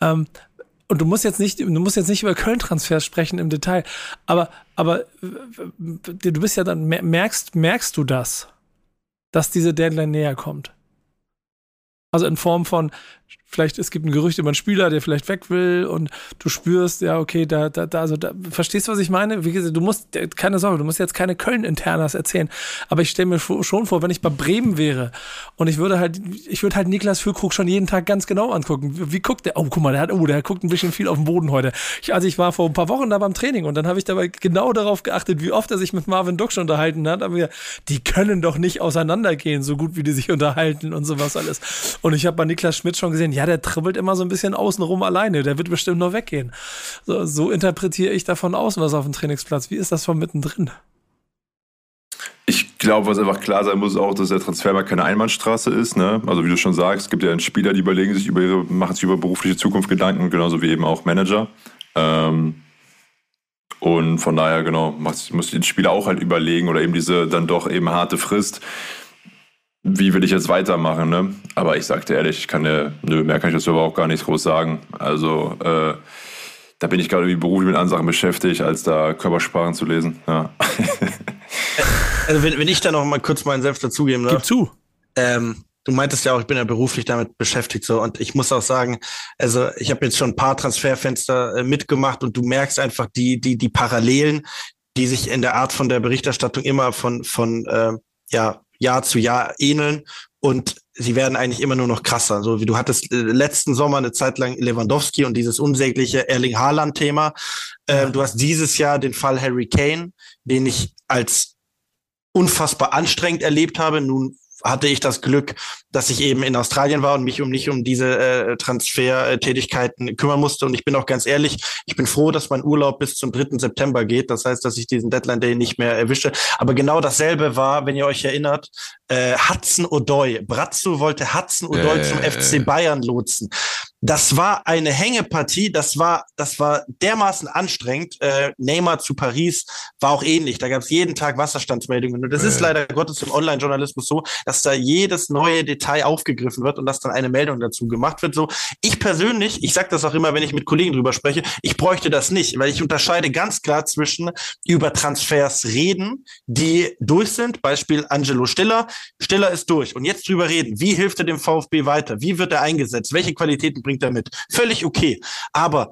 Ähm, und du musst jetzt nicht, du musst jetzt nicht über Köln-Transfers sprechen im Detail, aber, aber du bist ja dann, merkst, merkst du das, dass diese Deadline näher kommt? Also in Form von, vielleicht es gibt ein Gerücht über einen Spieler, der vielleicht weg will und du spürst, ja, okay, da, da, da, also da, verstehst du, was ich meine? Wie gesagt, du musst, keine Sorge, du musst jetzt keine Köln-Internas erzählen, aber ich stelle mir schon vor, wenn ich bei Bremen wäre und ich würde halt, ich würde halt Niklas Füllkrug schon jeden Tag ganz genau angucken. Wie, guckt der? Oh, guck mal, der hat, oh, der guckt ein bisschen viel auf den Boden heute. Ich, also ich war vor ein paar Wochen da beim Training und dann habe ich dabei genau darauf geachtet, wie oft er sich mit Marvin Duck schon unterhalten hat, aber die können doch nicht auseinandergehen, so gut wie die sich unterhalten und sowas alles. Und ich habe bei Niklas Schmidt schon gesehen, ja, der tribbelt immer so ein bisschen außenrum alleine, der wird bestimmt nur weggehen. So, so interpretiere ich davon außen was auf dem Trainingsplatz. Wie ist das von mittendrin? Ich glaube, was einfach klar sein muss, auch, dass der Transfermarkt keine Einbahnstraße ist. Ne? Also wie du schon sagst, es gibt ja Spieler, die überlegen sich über ihre, machen sich über berufliche Zukunft Gedanken, genauso wie eben auch Manager. Ähm, Und von daher, genau, muss, muss die Spieler auch halt überlegen oder eben diese dann doch eben harte Frist. Wie will ich jetzt weitermachen, ne? Aber ich sagte ehrlich, ich kann ja, nö, mehr kann ich dazu aber auch gar nicht groß sagen. Also, äh, da bin ich gerade irgendwie beruflich mit anderen Sachen beschäftigt, als da Körpersprachen zu lesen. Ja. [laughs] also wenn, wenn ich da noch mal kurz meinen Senf dazugeben darf. Gib zu. Ähm, du meintest ja auch, ich bin ja beruflich damit beschäftigt so und ich muss auch sagen, also ich habe jetzt schon ein paar Transferfenster äh, mitgemacht und du merkst einfach die die die Parallelen, die sich in der Art von der Berichterstattung immer von von äh, ja Jahr zu Jahr ähneln und sie werden eigentlich immer nur noch krasser. So wie du hattest äh, letzten Sommer eine Zeit lang Lewandowski und dieses unsägliche Erling Haaland Thema. Ähm, du hast dieses Jahr den Fall Harry Kane, den ich als unfassbar anstrengend erlebt habe. Nun hatte ich das Glück, dass ich eben in Australien war und mich um nicht um diese äh, Transfertätigkeiten kümmern musste. Und ich bin auch ganz ehrlich, ich bin froh, dass mein Urlaub bis zum 3. September geht. Das heißt, dass ich diesen Deadline Day nicht mehr erwische. Aber genau dasselbe war, wenn ihr euch erinnert, äh, Hudson O'Doy. Brazzo wollte Hudson O'Doy äh, zum FC Bayern lotsen. Das war eine Hängepartie, das war, das war dermaßen anstrengend. Äh, Neymar zu Paris war auch ähnlich. Da gab es jeden Tag Wasserstandsmeldungen. Und das ist leider Gottes im Online-Journalismus so, dass da jedes neue Detail aufgegriffen wird und dass dann eine Meldung dazu gemacht wird. So, ich persönlich, ich sage das auch immer, wenn ich mit Kollegen drüber spreche, ich bräuchte das nicht, weil ich unterscheide ganz klar zwischen über Transfers reden, die durch sind. Beispiel Angelo Stiller. Stiller ist durch. Und jetzt drüber reden. Wie hilft er dem VfB weiter? Wie wird er eingesetzt? Welche Qualitäten bringt er mit. Völlig okay. Aber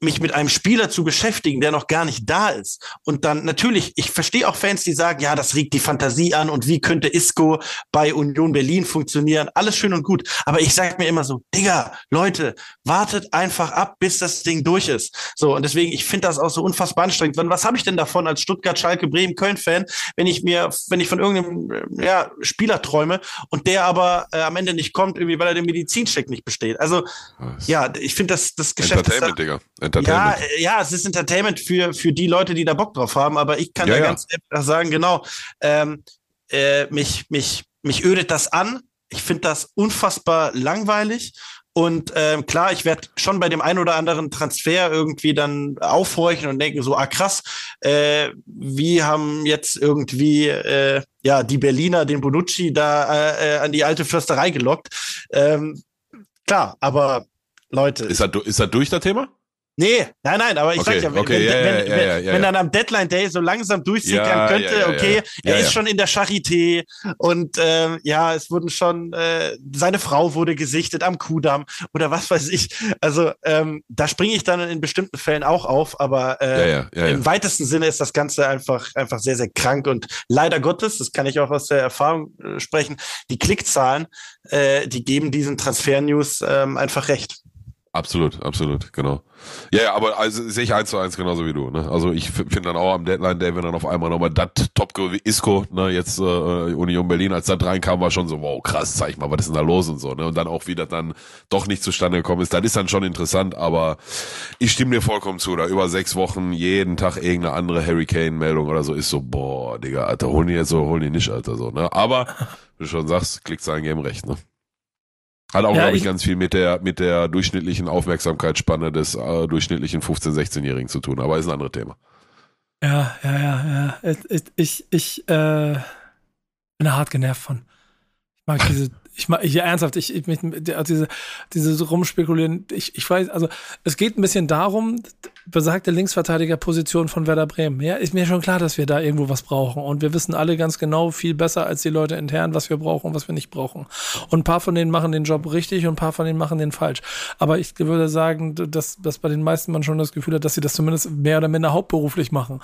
mich mit einem Spieler zu beschäftigen, der noch gar nicht da ist. Und dann natürlich, ich verstehe auch Fans, die sagen, ja, das regt die Fantasie an und wie könnte Isco bei Union Berlin funktionieren. Alles schön und gut. Aber ich sage mir immer so, Digga, Leute, wartet einfach ab, bis das Ding durch ist. So, und deswegen, ich finde das auch so unfassbar anstrengend. Was habe ich denn davon als Stuttgart, Schalke, Bremen, Köln-Fan, wenn ich mir, wenn ich von irgendeinem ja, Spieler träume und der aber äh, am Ende nicht kommt, irgendwie, weil er den Medizincheck nicht besteht. Also, Was? ja, ich finde das, das Geschäft. Entertainment, Digga. Entertainment. Ja, äh, ja, es ist Entertainment für, für die Leute, die da Bock drauf haben, aber ich kann ja, ja ganz einfach sagen, genau, ähm, äh, mich, mich, mich ödet das an. Ich finde das unfassbar langweilig. Und ähm, klar, ich werde schon bei dem einen oder anderen Transfer irgendwie dann aufhorchen und denken so, ah krass, äh, wie haben jetzt irgendwie äh, ja die Berliner den Bonucci da äh, äh an die alte Försterei gelockt. Ähm, klar, aber Leute. Ist er, ist er durch das Thema? Nee, nein, nein, aber ich okay, sag ja, wenn, okay, wenn, wenn, ja, ja, wenn, dann am Deadline Day so langsam durchsickern könnte, okay, er ist schon in der Charité und äh, ja, es wurden schon, äh, seine Frau wurde gesichtet am Kudamm oder was weiß ich. Also ähm, da springe ich dann in bestimmten Fällen auch auf, aber äh, im weitesten Sinne ist das Ganze einfach, einfach sehr, sehr krank und leider Gottes, das kann ich auch aus der Erfahrung äh, sprechen, die Klickzahlen, äh, die geben diesen Transfer-News ähm, einfach recht. Absolut, absolut, genau. Ja, ja, aber also sehe ich eins zu eins genauso wie du. Ne? Also ich finde dann auch am Deadline Day, wenn dann auf einmal nochmal das Top Isco, ne, jetzt äh, Union Berlin, als das reinkam, war schon so, wow, krass, zeig mal, was ist denn da los und so. Ne? Und dann auch wieder dann doch nicht zustande gekommen ist, das ist dann schon interessant, aber ich stimme dir vollkommen zu, da über sechs Wochen jeden Tag irgendeine andere Hurricane-Meldung oder so ist so, boah, Digga, Alter, holen die jetzt so, holen die nicht, Alter, so, ne? Aber, wie du schon sagst, klickt sein Game recht, ne? Hat auch, ja, glaube ich, ich, ganz viel mit der, mit der durchschnittlichen Aufmerksamkeitsspanne des äh, durchschnittlichen 15-, 16-Jährigen zu tun, aber ist ein anderes Thema. Ja, ja, ja, ja. Ich, ich, ich äh, bin hart genervt von. Ich mag diese [laughs] ich meine, ja, ernsthaft, ich, ich diese, diese rumspekulieren, ich, ich weiß, also es geht ein bisschen darum, besagte Linksverteidigerposition von Werder Bremen. Ja, ist mir schon klar, dass wir da irgendwo was brauchen. Und wir wissen alle ganz genau, viel besser als die Leute intern, was wir brauchen und was wir nicht brauchen. Und ein paar von denen machen den Job richtig und ein paar von denen machen den falsch. Aber ich würde sagen, dass, dass bei den meisten man schon das Gefühl hat, dass sie das zumindest mehr oder minder hauptberuflich machen.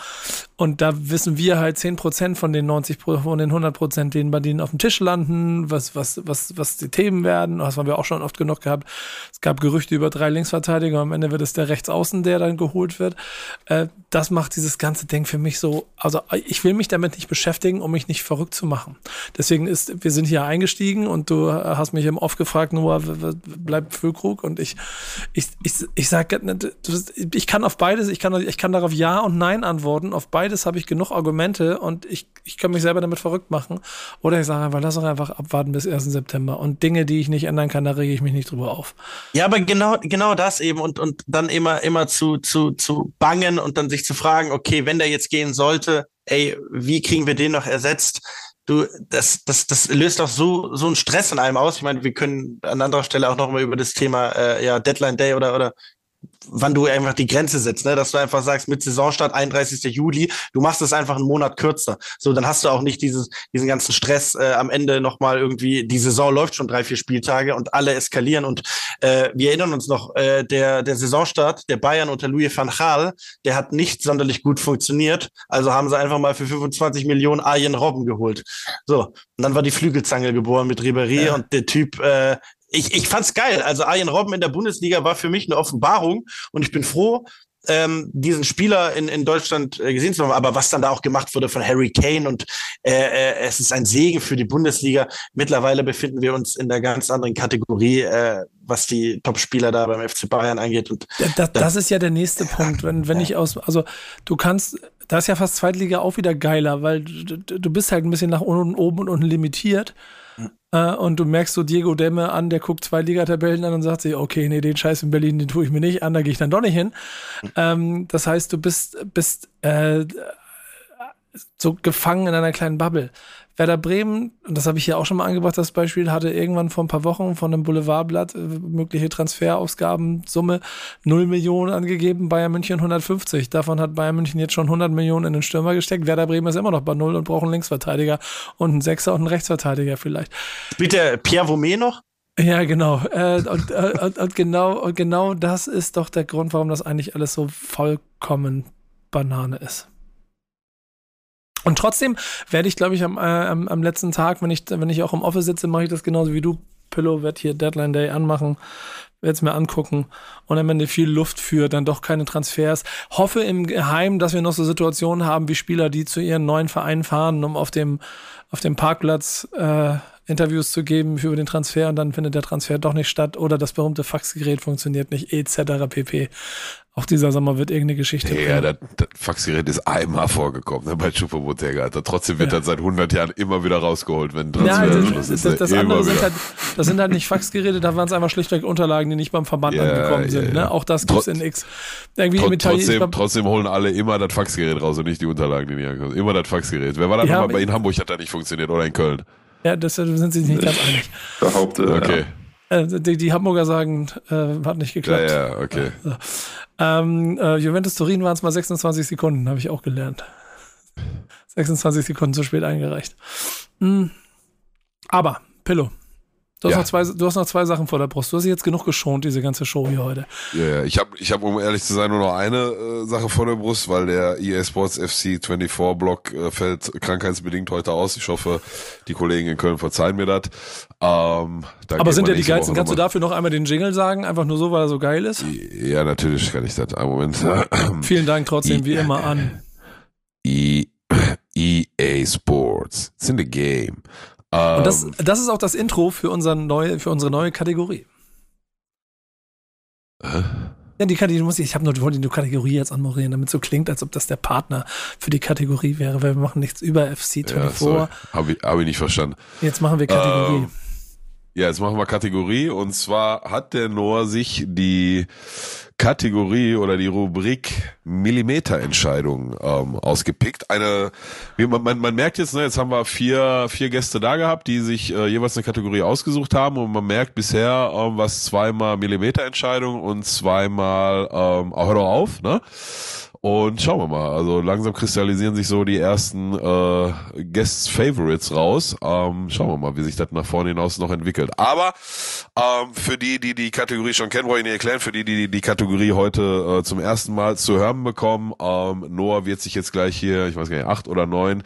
Und da wissen wir halt 10 Prozent von den 90, von den 100 Prozent, denen bei denen auf dem Tisch landen, was, was, was was, die Themen werden. Das haben wir auch schon oft genug gehabt. Es gab Gerüchte über drei Linksverteidiger. Am Ende wird es der Rechtsaußen, der dann geholt wird. Äh, das macht dieses ganze Ding für mich so, also ich will mich damit nicht beschäftigen, um mich nicht verrückt zu machen. Deswegen ist, wir sind hier eingestiegen und du hast mich im Off gefragt, Noah, bleibt Füllkrug und ich, ich, ich, ich sage, ich kann auf beides, ich kann, ich kann darauf Ja und Nein antworten. Auf beides habe ich genug Argumente und ich, ich kann mich selber damit verrückt machen. Oder ich sage einfach, lass doch einfach abwarten bis 1. September. September. Und Dinge, die ich nicht ändern kann, da rege ich mich nicht drüber auf. Ja, aber genau, genau das eben und, und dann immer, immer zu, zu zu, zu bangen und dann sich zu fragen, okay, wenn der jetzt gehen sollte, ey, wie kriegen wir den noch ersetzt? Du, das, das, das löst auch so, so einen Stress in einem aus. Ich meine, wir können an anderer Stelle auch noch mal über das Thema äh, ja, Deadline Day oder, oder wann du einfach die Grenze setzt, ne? dass du einfach sagst, mit Saisonstart 31. Juli, du machst es einfach einen Monat kürzer. So, dann hast du auch nicht dieses, diesen ganzen Stress äh, am Ende nochmal irgendwie, die Saison läuft schon drei, vier Spieltage und alle eskalieren. Und äh, wir erinnern uns noch, äh, der, der Saisonstart der Bayern unter Louis van Gaal, der hat nicht sonderlich gut funktioniert. Also haben sie einfach mal für 25 Millionen Arjen Robben geholt. So, und dann war die Flügelzange geboren mit Ribéry ja. und der Typ äh, ich, ich fand's geil. Also Arjen Robben in der Bundesliga war für mich eine Offenbarung und ich bin froh, ähm, diesen Spieler in, in Deutschland äh, gesehen zu haben, aber was dann da auch gemacht wurde von Harry Kane und äh, äh, es ist ein Segen für die Bundesliga. Mittlerweile befinden wir uns in der ganz anderen Kategorie, äh, was die Top-Spieler da beim FC Bayern angeht. Und das, das ist ja der nächste Punkt, wenn, wenn ich aus, also du kannst, da ist ja fast Zweitliga auch wieder geiler, weil du, du bist halt ein bisschen nach unten, oben und unten limitiert. Äh, und du merkst so Diego Demme an, der guckt zwei Ligatabellen an und sagt sich, okay, nee, den Scheiß in Berlin, den tue ich mir nicht an, da gehe ich dann doch nicht hin. Ähm, das heißt, du bist, bist äh, so gefangen in einer kleinen Bubble. Werder Bremen, und das habe ich hier auch schon mal angebracht, das Beispiel, hatte irgendwann vor ein paar Wochen von einem Boulevardblatt äh, mögliche Transferausgabensumme 0 Millionen angegeben, Bayern München 150. Davon hat Bayern München jetzt schon 100 Millionen in den Stürmer gesteckt. Werder Bremen ist immer noch bei Null und braucht einen Linksverteidiger und einen Sechser und einen Rechtsverteidiger vielleicht. Spielt der Pierre Vomé noch? Ja, genau. Äh, und, äh, und, und, genau. und genau das ist doch der Grund, warum das eigentlich alles so vollkommen Banane ist. Und trotzdem werde ich, glaube ich, am, äh, am, am, letzten Tag, wenn ich, wenn ich auch im Office sitze, mache ich das genauso wie du, Pillow, werde hier Deadline Day anmachen, werde es mir angucken und am Ende viel Luft für dann doch keine Transfers. Hoffe im Geheim, dass wir noch so Situationen haben wie Spieler, die zu ihren neuen Vereinen fahren, um auf dem, auf dem Parkplatz äh, Interviews zu geben über den Transfer und dann findet der Transfer doch nicht statt oder das berühmte Faxgerät funktioniert nicht, etc. pp. Auch dieser Sommer wird irgendeine Geschichte. Ja, das, das Faxgerät ist einmal vorgekommen ne, bei Chupamotega. Trotzdem wird ja. das seit 100 Jahren immer wieder rausgeholt, wenn Transfer ja, das, ist. Das, das andere sind halt, das sind halt nicht Faxgeräte, da waren es einfach schlichtweg Unterlagen, die nicht beim Verband ja, angekommen sind. Ne? Auch das gibt's in X. Irgendwie Tr trotzdem, trotzdem holen alle immer das Faxgerät raus und nicht die Unterlagen, die nicht ankommen. Immer das Faxgerät. Wer war da nochmal bei in Hamburg? Hat da nicht funktioniert oder in Köln? Ja, deshalb sind sie sich nicht ganz einig. Behaupte. Okay. Äh, die, die, Hamburger sagen, äh, hat nicht geklappt. Ja, ja, okay. So. Ähm, äh, Juventus Turin waren es mal 26 Sekunden, habe ich auch gelernt. 26 Sekunden zu spät eingereicht. Mhm. Aber, Pillow, Du hast, ja. noch zwei, du hast noch zwei Sachen vor der Brust. Du hast jetzt genug geschont, diese ganze Show hier heute. Ja, ja. ich habe, ich hab, um ehrlich zu sein, nur noch eine äh, Sache vor der Brust, weil der EA Sports FC 24 Block äh, fällt krankheitsbedingt heute aus. Ich hoffe, die Kollegen in Köln verzeihen mir das. Ähm, Aber sind ja die geilsten. Kannst du dafür noch einmal den Jingle sagen? Einfach nur so, weil er so geil ist? Ja, natürlich kann ich das. Einen Moment. [clears throat] Vielen Dank trotzdem, wie immer, an. EA Sports. It's in the game. Und das, ähm. das ist auch das Intro für, unseren neue, für unsere neue Kategorie. Hä? Ja, die Kategorie muss ich, ich habe nur wollte die Kategorie jetzt anmoderieren, damit so klingt, als ob das der Partner für die Kategorie wäre, weil wir machen nichts über FC24. Ja, habe ich, hab ich nicht verstanden. Jetzt machen wir Kategorie. Ähm, ja, jetzt machen wir Kategorie und zwar hat der Noah sich die Kategorie oder die Rubrik Millimeterentscheidung ähm, ausgepickt. Eine, man, man, man merkt jetzt, ne, jetzt haben wir vier, vier Gäste da gehabt, die sich äh, jeweils eine Kategorie ausgesucht haben und man merkt bisher, ähm, was zweimal Millimeterentscheidung und zweimal, ähm, hör doch auf, ne? Und schauen wir mal. Also langsam kristallisieren sich so die ersten äh, Guest Favorites raus. Ähm, schauen wir mal, wie sich das nach vorne hinaus noch entwickelt. Aber ähm, für die, die die Kategorie schon kennen, wollte ich nicht erklären. Für die, die die Kategorie heute äh, zum ersten Mal zu hören bekommen, ähm, Noah wird sich jetzt gleich hier, ich weiß gar nicht, acht oder neun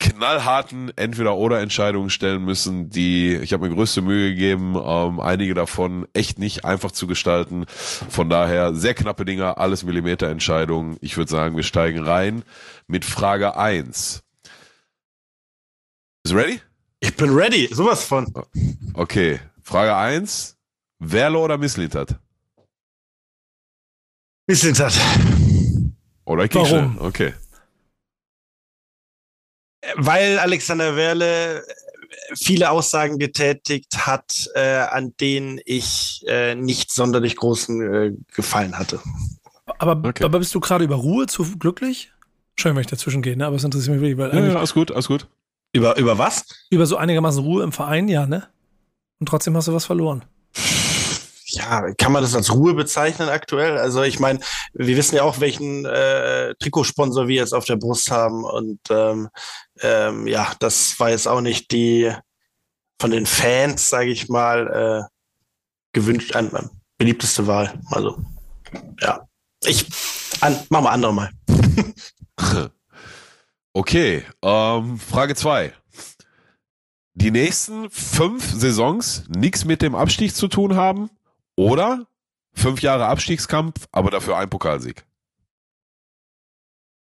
knallharten Entweder-oder-Entscheidungen stellen müssen, die ich habe mir größte Mühe gegeben, ähm, einige davon echt nicht einfach zu gestalten. Von daher sehr knappe Dinger, alles Millimeterentscheidungen. Ich würde sagen, wir steigen rein mit Frage eins. Bist du ready? Ich bin ready, sowas von. Okay, Frage eins: Werle oder Misslintat? Misslintat. Oder Kickstelle, okay weil Alexander Werle viele Aussagen getätigt hat, äh, an denen ich äh, nicht sonderlich großen äh, Gefallen hatte. Aber, okay. aber bist du gerade über Ruhe zu glücklich? Schön, wenn ich dazwischen gehe, ne? aber es interessiert mich wirklich, weil. Ja, ja, alles gut, alles gut. Über, über was? Über so einigermaßen Ruhe im Verein, ja, ne? Und trotzdem hast du was verloren. Ja, kann man das als Ruhe bezeichnen aktuell? Also ich meine, wir wissen ja auch, welchen äh, Trikotsponsor wir jetzt auf der Brust haben. Und ähm, ähm, ja, das war jetzt auch nicht die von den Fans, sage ich mal, äh, gewünscht, an beliebteste Wahl. Also ja, ich an, machen wir andere mal. [laughs] okay, ähm, Frage zwei die nächsten fünf Saisons nichts mit dem Abstieg zu tun haben oder fünf Jahre Abstiegskampf, aber dafür ein Pokalsieg?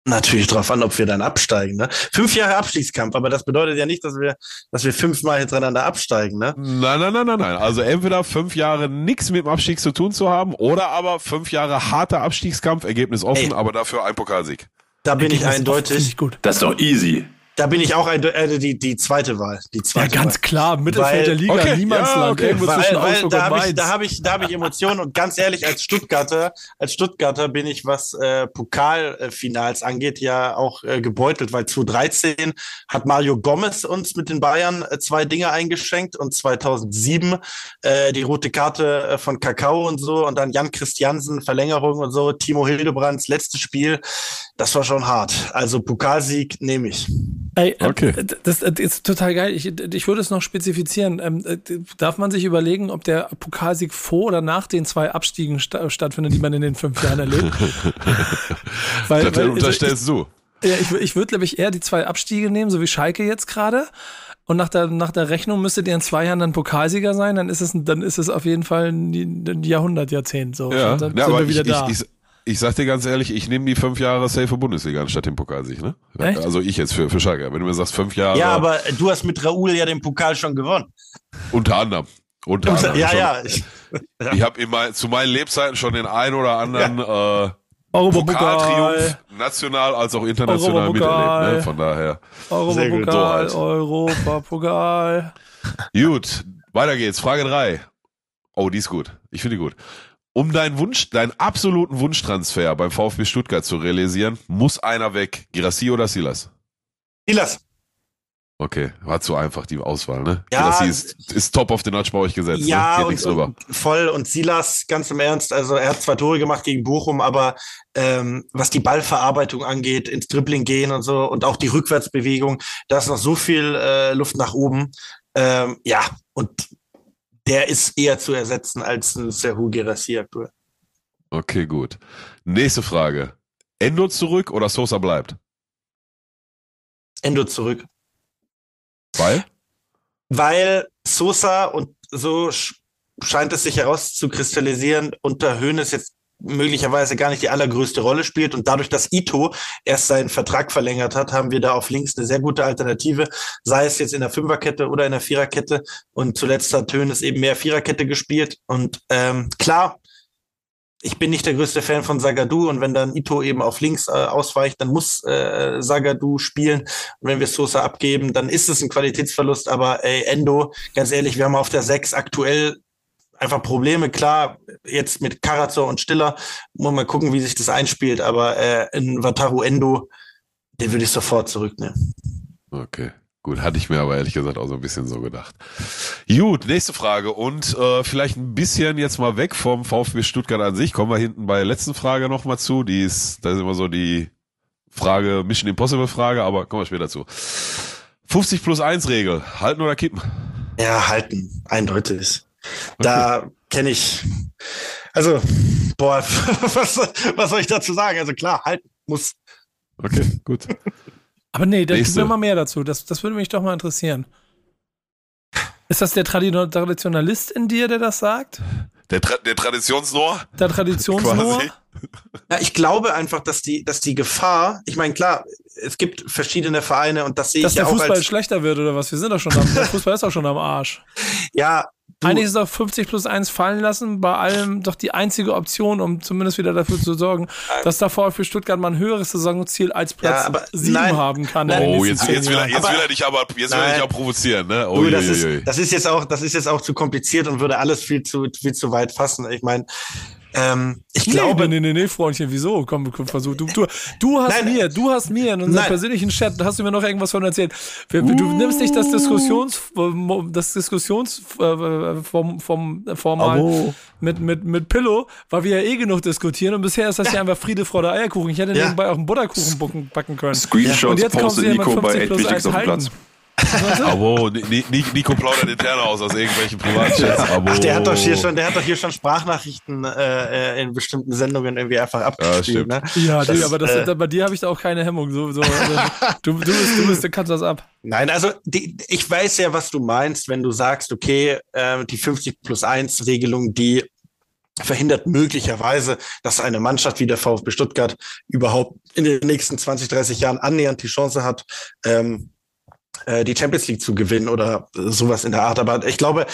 Natürlich drauf an, ob wir dann absteigen. Ne? Fünf Jahre Abstiegskampf, aber das bedeutet ja nicht, dass wir, dass wir fünfmal hintereinander absteigen. Ne? Nein, nein, nein, nein, nein. Also entweder fünf Jahre nichts mit dem Abstieg zu tun zu haben oder aber fünf Jahre harter Abstiegskampf, Ergebnis offen, Ey, aber dafür ein Pokalsieg. Da bin Ergebnis ich eindeutig. Gut. Das ist doch easy. Da bin ich auch ein, äh, die, die zweite Wahl. Die zweite ja, ganz Wahl. klar, Mittelfeld weil, der Liga, okay, Niemandsland, ja, okay. irgendwo weil, zwischen weil, da habe ich, da habe ich, da habe ich Emotionen und ganz ehrlich, als Stuttgarter, als Stuttgarter bin ich, was äh, Pokalfinals angeht, ja auch äh, gebeutelt, weil 2013 hat Mario Gomez uns mit den Bayern äh, zwei Dinge eingeschenkt und 2007 äh, die rote Karte äh, von Kakao und so und dann Jan Christiansen Verlängerung und so, Timo Hildebrands letztes Spiel, das war schon hart. Also Pokalsieg nehme ich. Ey, äh, okay. das, das, ist total geil. Ich, ich würde es noch spezifizieren. Ähm, äh, darf man sich überlegen, ob der Pokalsieg vor oder nach den zwei Abstiegen sta stattfindet, die man in den fünf Jahren erlebt? [laughs] weil, das weil, unterstellst du. Ja, ich, ich würde, glaube ich, eher die zwei Abstiege nehmen, so wie Schalke jetzt gerade. Und nach der, nach der Rechnung müsstet ihr in zwei Jahren dann Pokalsieger sein, dann ist es, dann ist es auf jeden Fall ein, ein Jahrhundert, Jahrzehnt. So. Ja, dann ja, sind wir wieder ich, da. Ich, ich sag dir ganz ehrlich, ich nehme die fünf Jahre safe Bundesliga anstatt den Pokalsieg, ne? Echt? Also ich jetzt für, für Schalke. Wenn du mir sagst, fünf Jahre. Ja, aber du hast mit Raoul ja den Pokal schon gewonnen. Unter anderem. Unter anderem. Ja, schon. ja. Ich, ja. ich habe mein, zu meinen Lebzeiten schon den ein oder anderen ja. äh, Pokaltriumph national als auch international miterlebt. Ne? Von daher. Europapokal, so halt. Europapokal. gut, weiter geht's. Frage drei. Oh, die ist gut. Ich finde die gut. Um deinen Wunsch, deinen absoluten Wunschtransfer beim VfB Stuttgart zu realisieren, muss einer weg. Girassi oder Silas? Silas. Okay, war zu einfach die Auswahl, ne? Ja, Girassi ist, ist top auf den Notch bei euch gesetzt. Ja, ne? und, und voll. Und Silas, ganz im Ernst, also er hat zwei Tore gemacht gegen Bochum, aber ähm, was die Ballverarbeitung angeht, ins Dribbling gehen und so und auch die Rückwärtsbewegung, da ist noch so viel äh, Luft nach oben. Ähm, ja, und der ist eher zu ersetzen als ein Serhu Gerassi aktuell. Okay, gut. Nächste Frage. Endo zurück oder Sosa bleibt? Endo zurück. Weil? Weil Sosa und so scheint es sich herauszukristallisieren, unter Höhnes jetzt möglicherweise gar nicht die allergrößte Rolle spielt. Und dadurch, dass Ito erst seinen Vertrag verlängert hat, haben wir da auf links eine sehr gute Alternative, sei es jetzt in der Fünferkette oder in der Viererkette. Und zuletzt hat Tönes eben mehr Viererkette gespielt. Und ähm, klar, ich bin nicht der größte Fan von Sagadu und wenn dann Ito eben auf links äh, ausweicht, dann muss äh, Sagadu spielen. Und wenn wir Sosa abgeben, dann ist es ein Qualitätsverlust. Aber ey, Endo, ganz ehrlich, wir haben auf der 6 aktuell einfach Probleme. Klar, jetzt mit Karazor und Stiller muss man gucken, wie sich das einspielt, aber äh, in Wataru Endo, den würde ich sofort zurücknehmen. Okay. Gut, hatte ich mir aber ehrlich gesagt auch so ein bisschen so gedacht. Gut, nächste Frage und äh, vielleicht ein bisschen jetzt mal weg vom VfB Stuttgart an sich. Kommen wir hinten bei der letzten Frage nochmal zu. Die ist, da ist immer so die Frage, Mission Impossible Frage, aber kommen wir später zu. 50 plus 1 Regel, halten oder kippen? Ja, halten, eindeutig. Da kenne ich, also, boah, [laughs] was, was soll ich dazu sagen? Also klar, halt muss. Okay, gut. Aber nee, da gibt mal mehr dazu. Das, das würde mich doch mal interessieren. Ist das der Traditionalist in dir, der das sagt? Der, Tra der Traditionsnohr? Der Traditionsnohr? Ja, ich glaube einfach, dass die, dass die Gefahr, ich meine, klar, es gibt verschiedene Vereine und das sehe dass ich ja auch. Dass der Fußball schlechter wird oder was? Wir sind doch schon am, der Fußball ist doch schon am Arsch. [laughs] Ja, Du. Eigentlich ist auch 50 plus 1 fallen lassen, bei allem doch die einzige Option, um zumindest wieder dafür zu sorgen, dass der VfB Stuttgart mal ein höheres Saisonziel als Platz ja, 7 nein, haben kann. Oh, jetzt, jetzt, will er, jetzt will er dich aber jetzt will er dich auch provozieren, ne? Oh, du, das, ist, das ist jetzt auch, das ist jetzt auch zu kompliziert und würde alles viel zu, viel zu weit fassen. Ich meine, Ähm, ich nee, glaube. Nee, nee, nee, Freundchen, wieso? Komm, komm versuch. Du, du, du hast nein, mir, du hast mir in unserem nein. persönlichen Chat, hast du mir noch irgendwas von erzählt. Du, uh. nimmst nicht das Diskussions, das Diskussionsformal oh. mit, mit, mit Pillow, weil wir ja eh genug diskutieren und bisher ist das ja, ja einfach Friede, Freude, Eierkuchen. Ich hätte ja. nebenbei auch einen Butterkuchen backen können. Screenshots und jetzt postet Nico bei 8 Wichtigs auf dem Platz. Abo, Nico plaudert intern aus aus irgendwelchen Privatchats. Ach, der hat doch hier schon, der hat doch hier schon Sprachnachrichten äh, in bestimmten Sendungen irgendwie einfach abgespielt. Ja, ne? ja das, aber das, äh, bei dir habe ich da auch keine Hemmung. So, so, also, du, du, bist, du, bist, du kannst das ab. Nein, also die, ich weiß ja, was du meinst, wenn du sagst, okay, äh, die 50 plus 1 Regelung, die verhindert möglicherweise, dass eine Mannschaft wie der VfB Stuttgart überhaupt in den nächsten 20, 30 Jahren annähernd die Chance hat, ähm, äh, die Champions League zu gewinnen oder sowas in der Art. Aber ich glaube,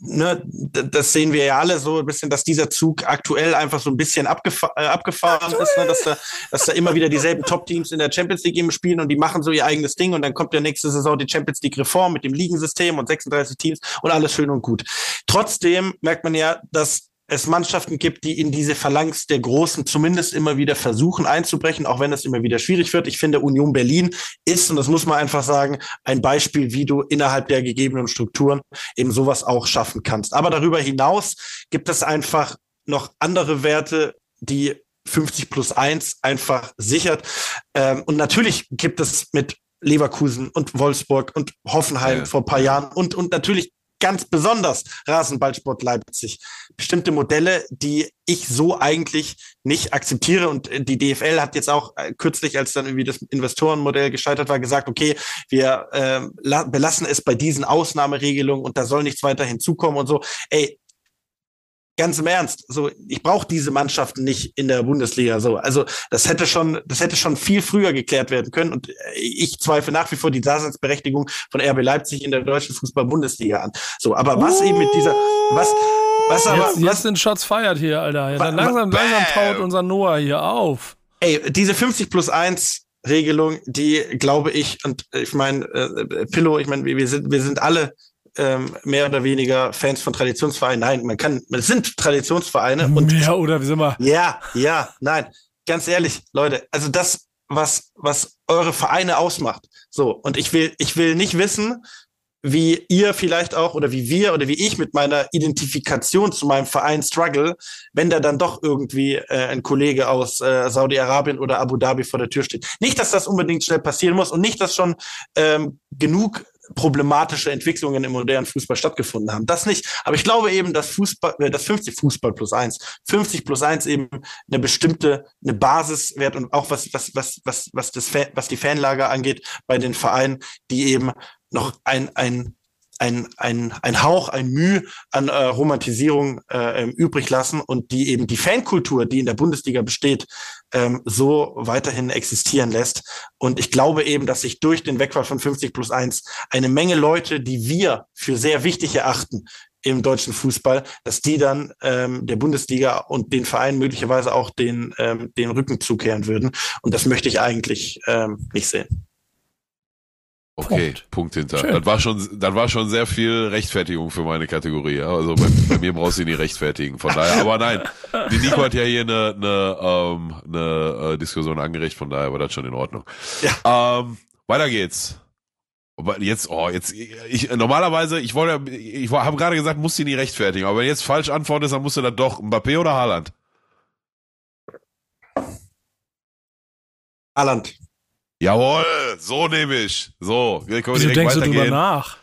ne, das sehen wir ja alle so ein bisschen, dass dieser Zug aktuell einfach so ein bisschen abgefa äh, abgefahren ist, ne? dass, da, dass da immer wieder dieselben Top-Teams in der Champions League eben spielen und die machen so ihr eigenes Ding und dann kommt der nächste Saison die Champions League Reform mit dem Ligensystem und 36 Teams und alles schön und gut. Trotzdem merkt man ja, dass es Mannschaften gibt, die in diese Phalanx der Großen zumindest immer wieder versuchen einzubrechen, auch wenn es immer wieder schwierig wird. Ich finde, Union Berlin ist, und das muss man einfach sagen, ein Beispiel, wie du innerhalb der gegebenen Strukturen eben sowas auch schaffen kannst. Aber darüber hinaus gibt es einfach noch andere Werte, die 50 plus 1 einfach sichert. Ähm, und natürlich gibt es mit Leverkusen und Wolfsburg und Hoffenheim ja. vor ein paar Jahren und, und natürlich ganz besonders Rasenballsport Leipzig. Bestimmte Modelle, die ich so eigentlich nicht akzeptiere. Und die DFL hat jetzt auch äh, kürzlich, als dann irgendwie das Investorenmodell gescheitert war, gesagt, okay, wir äh, belassen es bei diesen Ausnahmeregelungen und da soll nichts weiter hinzukommen und so. Ey, ganz im Ernst, so ich brauche diese Mannschaften nicht in der Bundesliga. So, also das hätte schon, das hätte schon viel früher geklärt werden können. Und ich zweifle nach wie vor die Daseinsberechtigung von RB Leipzig in der deutschen Fußball-Bundesliga an. So, aber was uh, eben mit dieser, was, was aber, jetzt, jetzt sind Shots feiert hier, Alter. Ja, dann langsam, langsam taut unser Noah hier auf. Ey, diese 50 plus 1 Regelung, die glaube ich, und ich meine, äh, Pillow, ich meine, wir sind, wir sind alle ähm, mehr oder weniger Fans von Traditionsvereinen. Nein, man kann, es sind Traditionsvereine. Und mehr oder wie sind wir? Ja, ja, nein. Ganz ehrlich, Leute, also das, was, was eure Vereine ausmacht. So, und ich will, ich will nicht wissen, wie ihr vielleicht auch oder wie wir oder wie ich mit meiner Identifikation zu meinem Verein struggle, wenn da dann doch irgendwie äh, ein Kollege aus äh, Saudi-Arabien oder Abu Dhabi vor der Tür steht. Nicht, dass das unbedingt schnell passieren muss und nicht, dass schon ähm, genug problematische Entwicklungen im modernen Fußball stattgefunden haben. Das nicht. Aber ich glaube eben, dass Fußball, äh, das 50 Fußball plus eins, 50 plus eins eben eine bestimmte, eine Basis wert und auch was, was, was, was, was das, was die Fanlager angeht bei den Vereinen, die eben noch ein, ein, ein, ein, ein Hauch, ein Mühe an äh, Romantisierung äh, übrig lassen und die eben die Fankultur, die in der Bundesliga besteht, ähm, so weiterhin existieren lässt. Und ich glaube eben, dass sich durch den Wegfall von 50 plus 1 eine Menge Leute, die wir für sehr wichtig erachten, im deutschen Fußball, dass die dann ähm, der Bundesliga und den Vereinen möglicherweise auch den, ähm, den Rücken zukehren würden. Und das möchte ich eigentlich ähm, nicht sehen. Okay, Punkt, Punkt hinter. Schön. Das war schon, das war schon sehr viel Rechtfertigung für meine Kategorie. Also bei, bei mir brauchst du nie rechtfertigen. Von daher, aber nein, die Nico hat ja hier eine, eine, ähm, eine äh, Diskussion angeregt. Von daher war das schon in Ordnung. Ja. Ähm, weiter geht's. Aber jetzt, oh, jetzt, ich, normalerweise, ich wollte, ich habe gerade gesagt, musst du nie rechtfertigen. Aber wenn jetzt falsch antwortest, dann musst du dann doch Mbappé oder Haaland? Haaland. Jawohl, so nehme ich. So, wir können Wieso direkt denkst weitergehen. du drüber nach?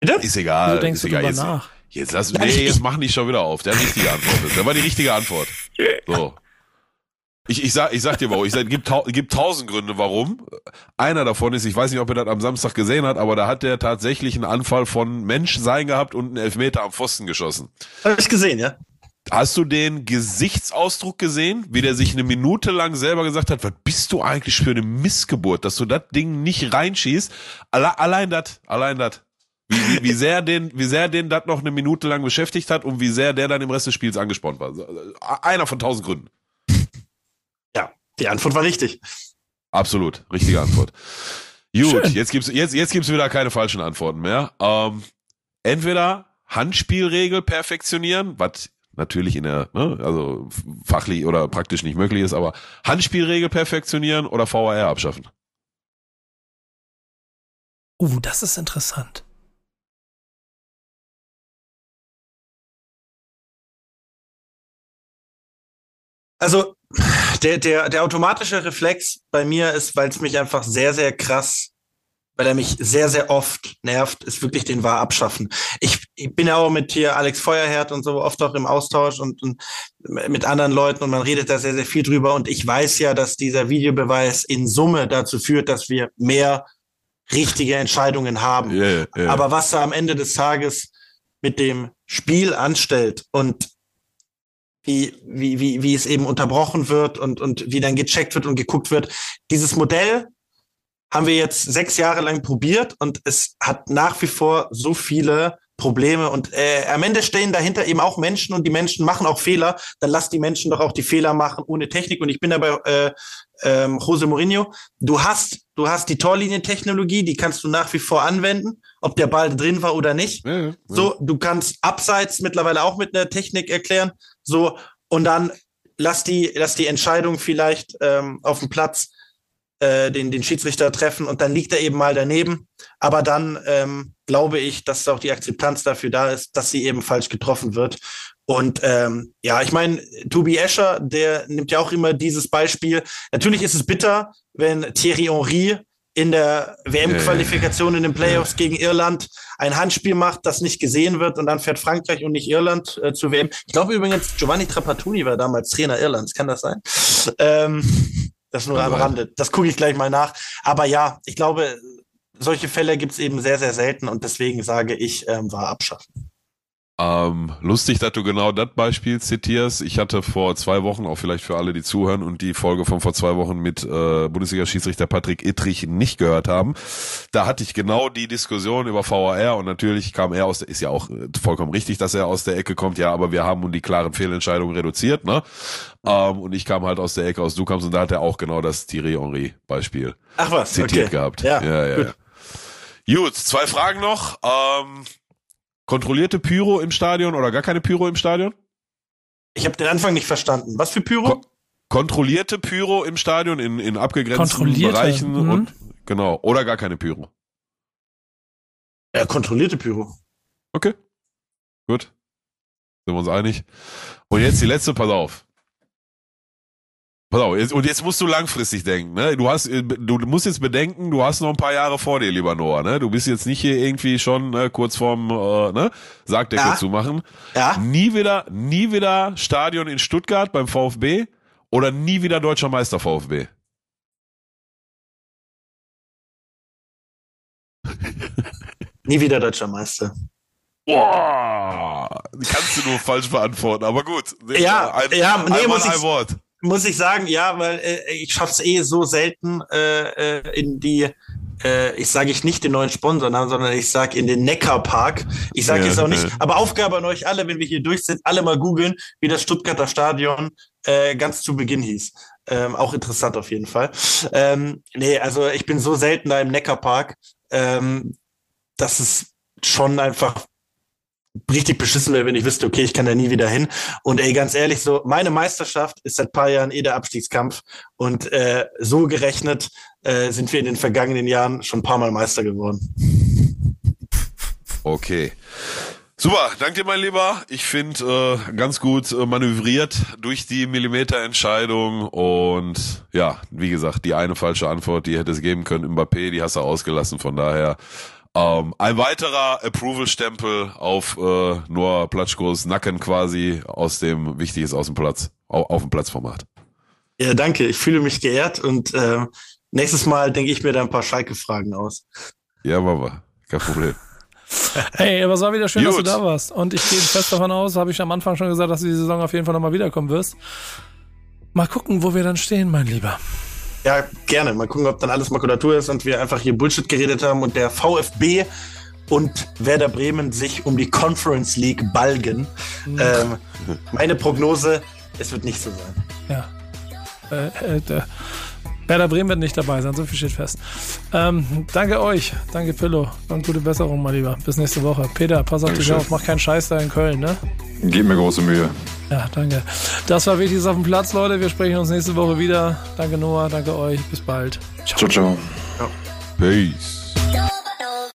Bitte? Ist egal. Wieso denkst ist du egal. drüber jetzt, nach? Jetzt, lass, nee, jetzt mach nicht schon wieder auf. Der richtige Antwort ist. Der war die richtige Antwort. So. Ich, ich, sag, ich sag dir warum. Ich sag, gibt, gibt tausend Gründe, warum. Einer davon ist, ich weiß nicht, ob er das am Samstag gesehen hat, aber da hat der tatsächlich einen Anfall von Menschsein gehabt und einen Elfmeter am Pfosten geschossen. Hab ich gesehen, ja. Hast du den Gesichtsausdruck gesehen, wie der sich eine Minute lang selber gesagt hat, was bist du eigentlich für eine Missgeburt, dass du das Ding nicht reinschießt? Alle, allein das, allein das. Wie, wie, wie sehr den, wie sehr den das noch eine Minute lang beschäftigt hat und wie sehr der dann im Rest des Spiels angespornt war. Einer von tausend Gründen. Ja, die Antwort war richtig. Absolut, richtige Antwort. Gut, Schön. jetzt gibt's, jetzt, jetzt gibt's wieder keine falschen Antworten mehr. Ähm, entweder Handspielregel perfektionieren, was natürlich in der, ne, also fachlich oder praktisch nicht möglich ist, aber Handspielregel perfektionieren oder VAR abschaffen? Uh, das ist interessant. Also der, der, der automatische Reflex bei mir ist, weil es mich einfach sehr, sehr krass, weil er mich sehr, sehr oft nervt, ist wirklich den Wahr abschaffen. Ich, ich bin ja auch mit hier Alex Feuerherd und so oft auch im Austausch und, und mit anderen Leuten und man redet da sehr, sehr viel drüber. Und ich weiß ja, dass dieser Videobeweis in Summe dazu führt, dass wir mehr richtige Entscheidungen haben. Yeah, yeah. Aber was er am Ende des Tages mit dem Spiel anstellt und wie, wie, wie, wie es eben unterbrochen wird und, und wie dann gecheckt wird und geguckt wird. Dieses Modell haben wir jetzt sechs Jahre lang probiert und es hat nach wie vor so viele Probleme und äh, am Ende stehen dahinter eben auch Menschen und die Menschen machen auch Fehler. Dann lass die Menschen doch auch die Fehler machen ohne Technik. Und ich bin dabei äh, ähm, Jose Mourinho. Du hast, du hast die Torlinientechnologie, die kannst du nach wie vor anwenden, ob der Ball drin war oder nicht. Ja, ja. So, du kannst abseits mittlerweile auch mit einer Technik erklären. So, und dann lass die, lass die Entscheidung vielleicht ähm, auf dem Platz äh, den, den Schiedsrichter treffen und dann liegt er eben mal daneben. Aber dann ähm, glaube ich, dass auch die Akzeptanz dafür da ist, dass sie eben falsch getroffen wird. Und ähm, ja, ich meine, Tobi Escher, der nimmt ja auch immer dieses Beispiel. Natürlich ist es bitter, wenn Thierry Henry in der WM-Qualifikation in den Playoffs gegen Irland ein Handspiel macht, das nicht gesehen wird und dann fährt Frankreich und nicht Irland äh, zur WM. Ich glaube übrigens, Giovanni Trapattoni war damals Trainer Irlands, kann das sein? Ähm, das nur am Rande. Das gucke ich gleich mal nach. Aber ja, ich glaube, solche Fälle gibt es eben sehr, sehr selten und deswegen sage ich, ähm, war abschaffen. Ähm, lustig, dass du genau das Beispiel zitierst. Ich hatte vor zwei Wochen, auch vielleicht für alle, die zuhören und die Folge von vor zwei Wochen mit äh, Bundesliga-Schiedsrichter Patrick Ittrich nicht gehört haben. Da hatte ich genau die Diskussion über VAR und natürlich kam er aus der, ist ja auch äh, vollkommen richtig, dass er aus der Ecke kommt, ja, aber wir haben die klaren Fehlentscheidungen reduziert, ne? Ähm, und ich kam halt aus der Ecke, aus du kamst und da hat er auch genau das Thierry Henry Beispiel Ach was, zitiert okay. gehabt. Ja, ja, ja, gut. ja. Gut, zwei Fragen noch. Ähm, Kontrollierte Pyro im Stadion oder gar keine Pyro im Stadion? Ich habe den Anfang nicht verstanden. Was für Pyro? Ko kontrollierte Pyro im Stadion in, in abgegrenzten Bereichen mhm. und genau oder gar keine Pyro. Ja, kontrollierte Pyro. Okay. Gut. Sind wir uns einig. Und jetzt die letzte, pass auf. Pass auf, jetzt, und jetzt musst du langfristig denken, ne? Du hast, du musst jetzt bedenken, du hast noch ein paar Jahre vor dir, lieber Noah, ne? Du bist jetzt nicht hier irgendwie schon ne, kurz vorm, äh, ne? Sargdeckel ja. zu machen. Ja. Nie wieder, nie wieder Stadion in Stuttgart beim VfB oder nie wieder deutscher Meister VfB. [laughs] nie wieder deutscher Meister. Boah, kannst du nur falsch beantworten, aber gut. Ja, ein, ja, nee, muss ich, ein Wort muss ich sagen, ja, weil äh, ich schaff's eh so selten äh, äh, in die äh, ich sage ich nicht den neuen Sponsor, sondern ich sage in den Neckarpark. Ich sage ja, jetzt auch nicht, aber Aufgabe an euch alle, wenn wir hier durch sind, alle mal googeln, wie das Stuttgarter Stadion äh, ganz zu Beginn hieß. Ähm, auch interessant auf jeden Fall. Ähm, nee, also ich bin so selten da im Neckarpark, ähm, dass es schon einfach richtig beschissen wäre, wenn ich wüsste, okay, ich kann da nie wieder hin. Und ey, ganz ehrlich, so meine Meisterschaft ist seit paar Jahren eh der Abstiegskampf. Und äh, so gerechnet äh, sind wir in den vergangenen Jahren schon ein paar Mal Meister geworden. Okay. Super, danke dir, mein Lieber. Ich finde äh, ganz gut äh, manövriert durch die Millimeterentscheidung und ja, wie gesagt, die eine falsche Antwort, die hätte es geben können, Mbappé, die hast du ausgelassen. Von daher ähm, ein weiterer Approval-Stempel auf äh, Noah Platschkos Nacken quasi aus dem Wichtiges aus dem Platz, auf, auf dem Platzformat. Ja, danke. Ich fühle mich geehrt und äh, nächstes Mal denke ich mir da ein paar Schalke-Fragen aus. Ja, Mama, kein Problem. [laughs] Hey, aber es war wieder schön, Gut. dass du da warst. Und ich gehe fest davon aus, habe ich am Anfang schon gesagt, dass du die Saison auf jeden Fall nochmal wiederkommen wirst. Mal gucken, wo wir dann stehen, mein Lieber. Ja, gerne. Mal gucken, ob dann alles Makulatur ist und wir einfach hier Bullshit geredet haben und der VfB und Werder Bremen sich um die Conference League balgen. Mhm. Ähm, meine Prognose, es wird nicht so sein. Ja. Äh, äh, Werder Bremen wird nicht dabei sein, so viel steht fest. Ähm, danke euch, danke Pillow und gute Besserung, mein Lieber. Bis nächste Woche. Peter, pass auf dich auf, mach keinen Scheiß da in Köln, ne? Gib mir große Mühe. Ja, danke. Das war Wichtiges auf dem Platz, Leute. Wir sprechen uns nächste Woche wieder. Danke Noah, danke euch. Bis bald. Ciao, ciao. ciao. ciao. Peace.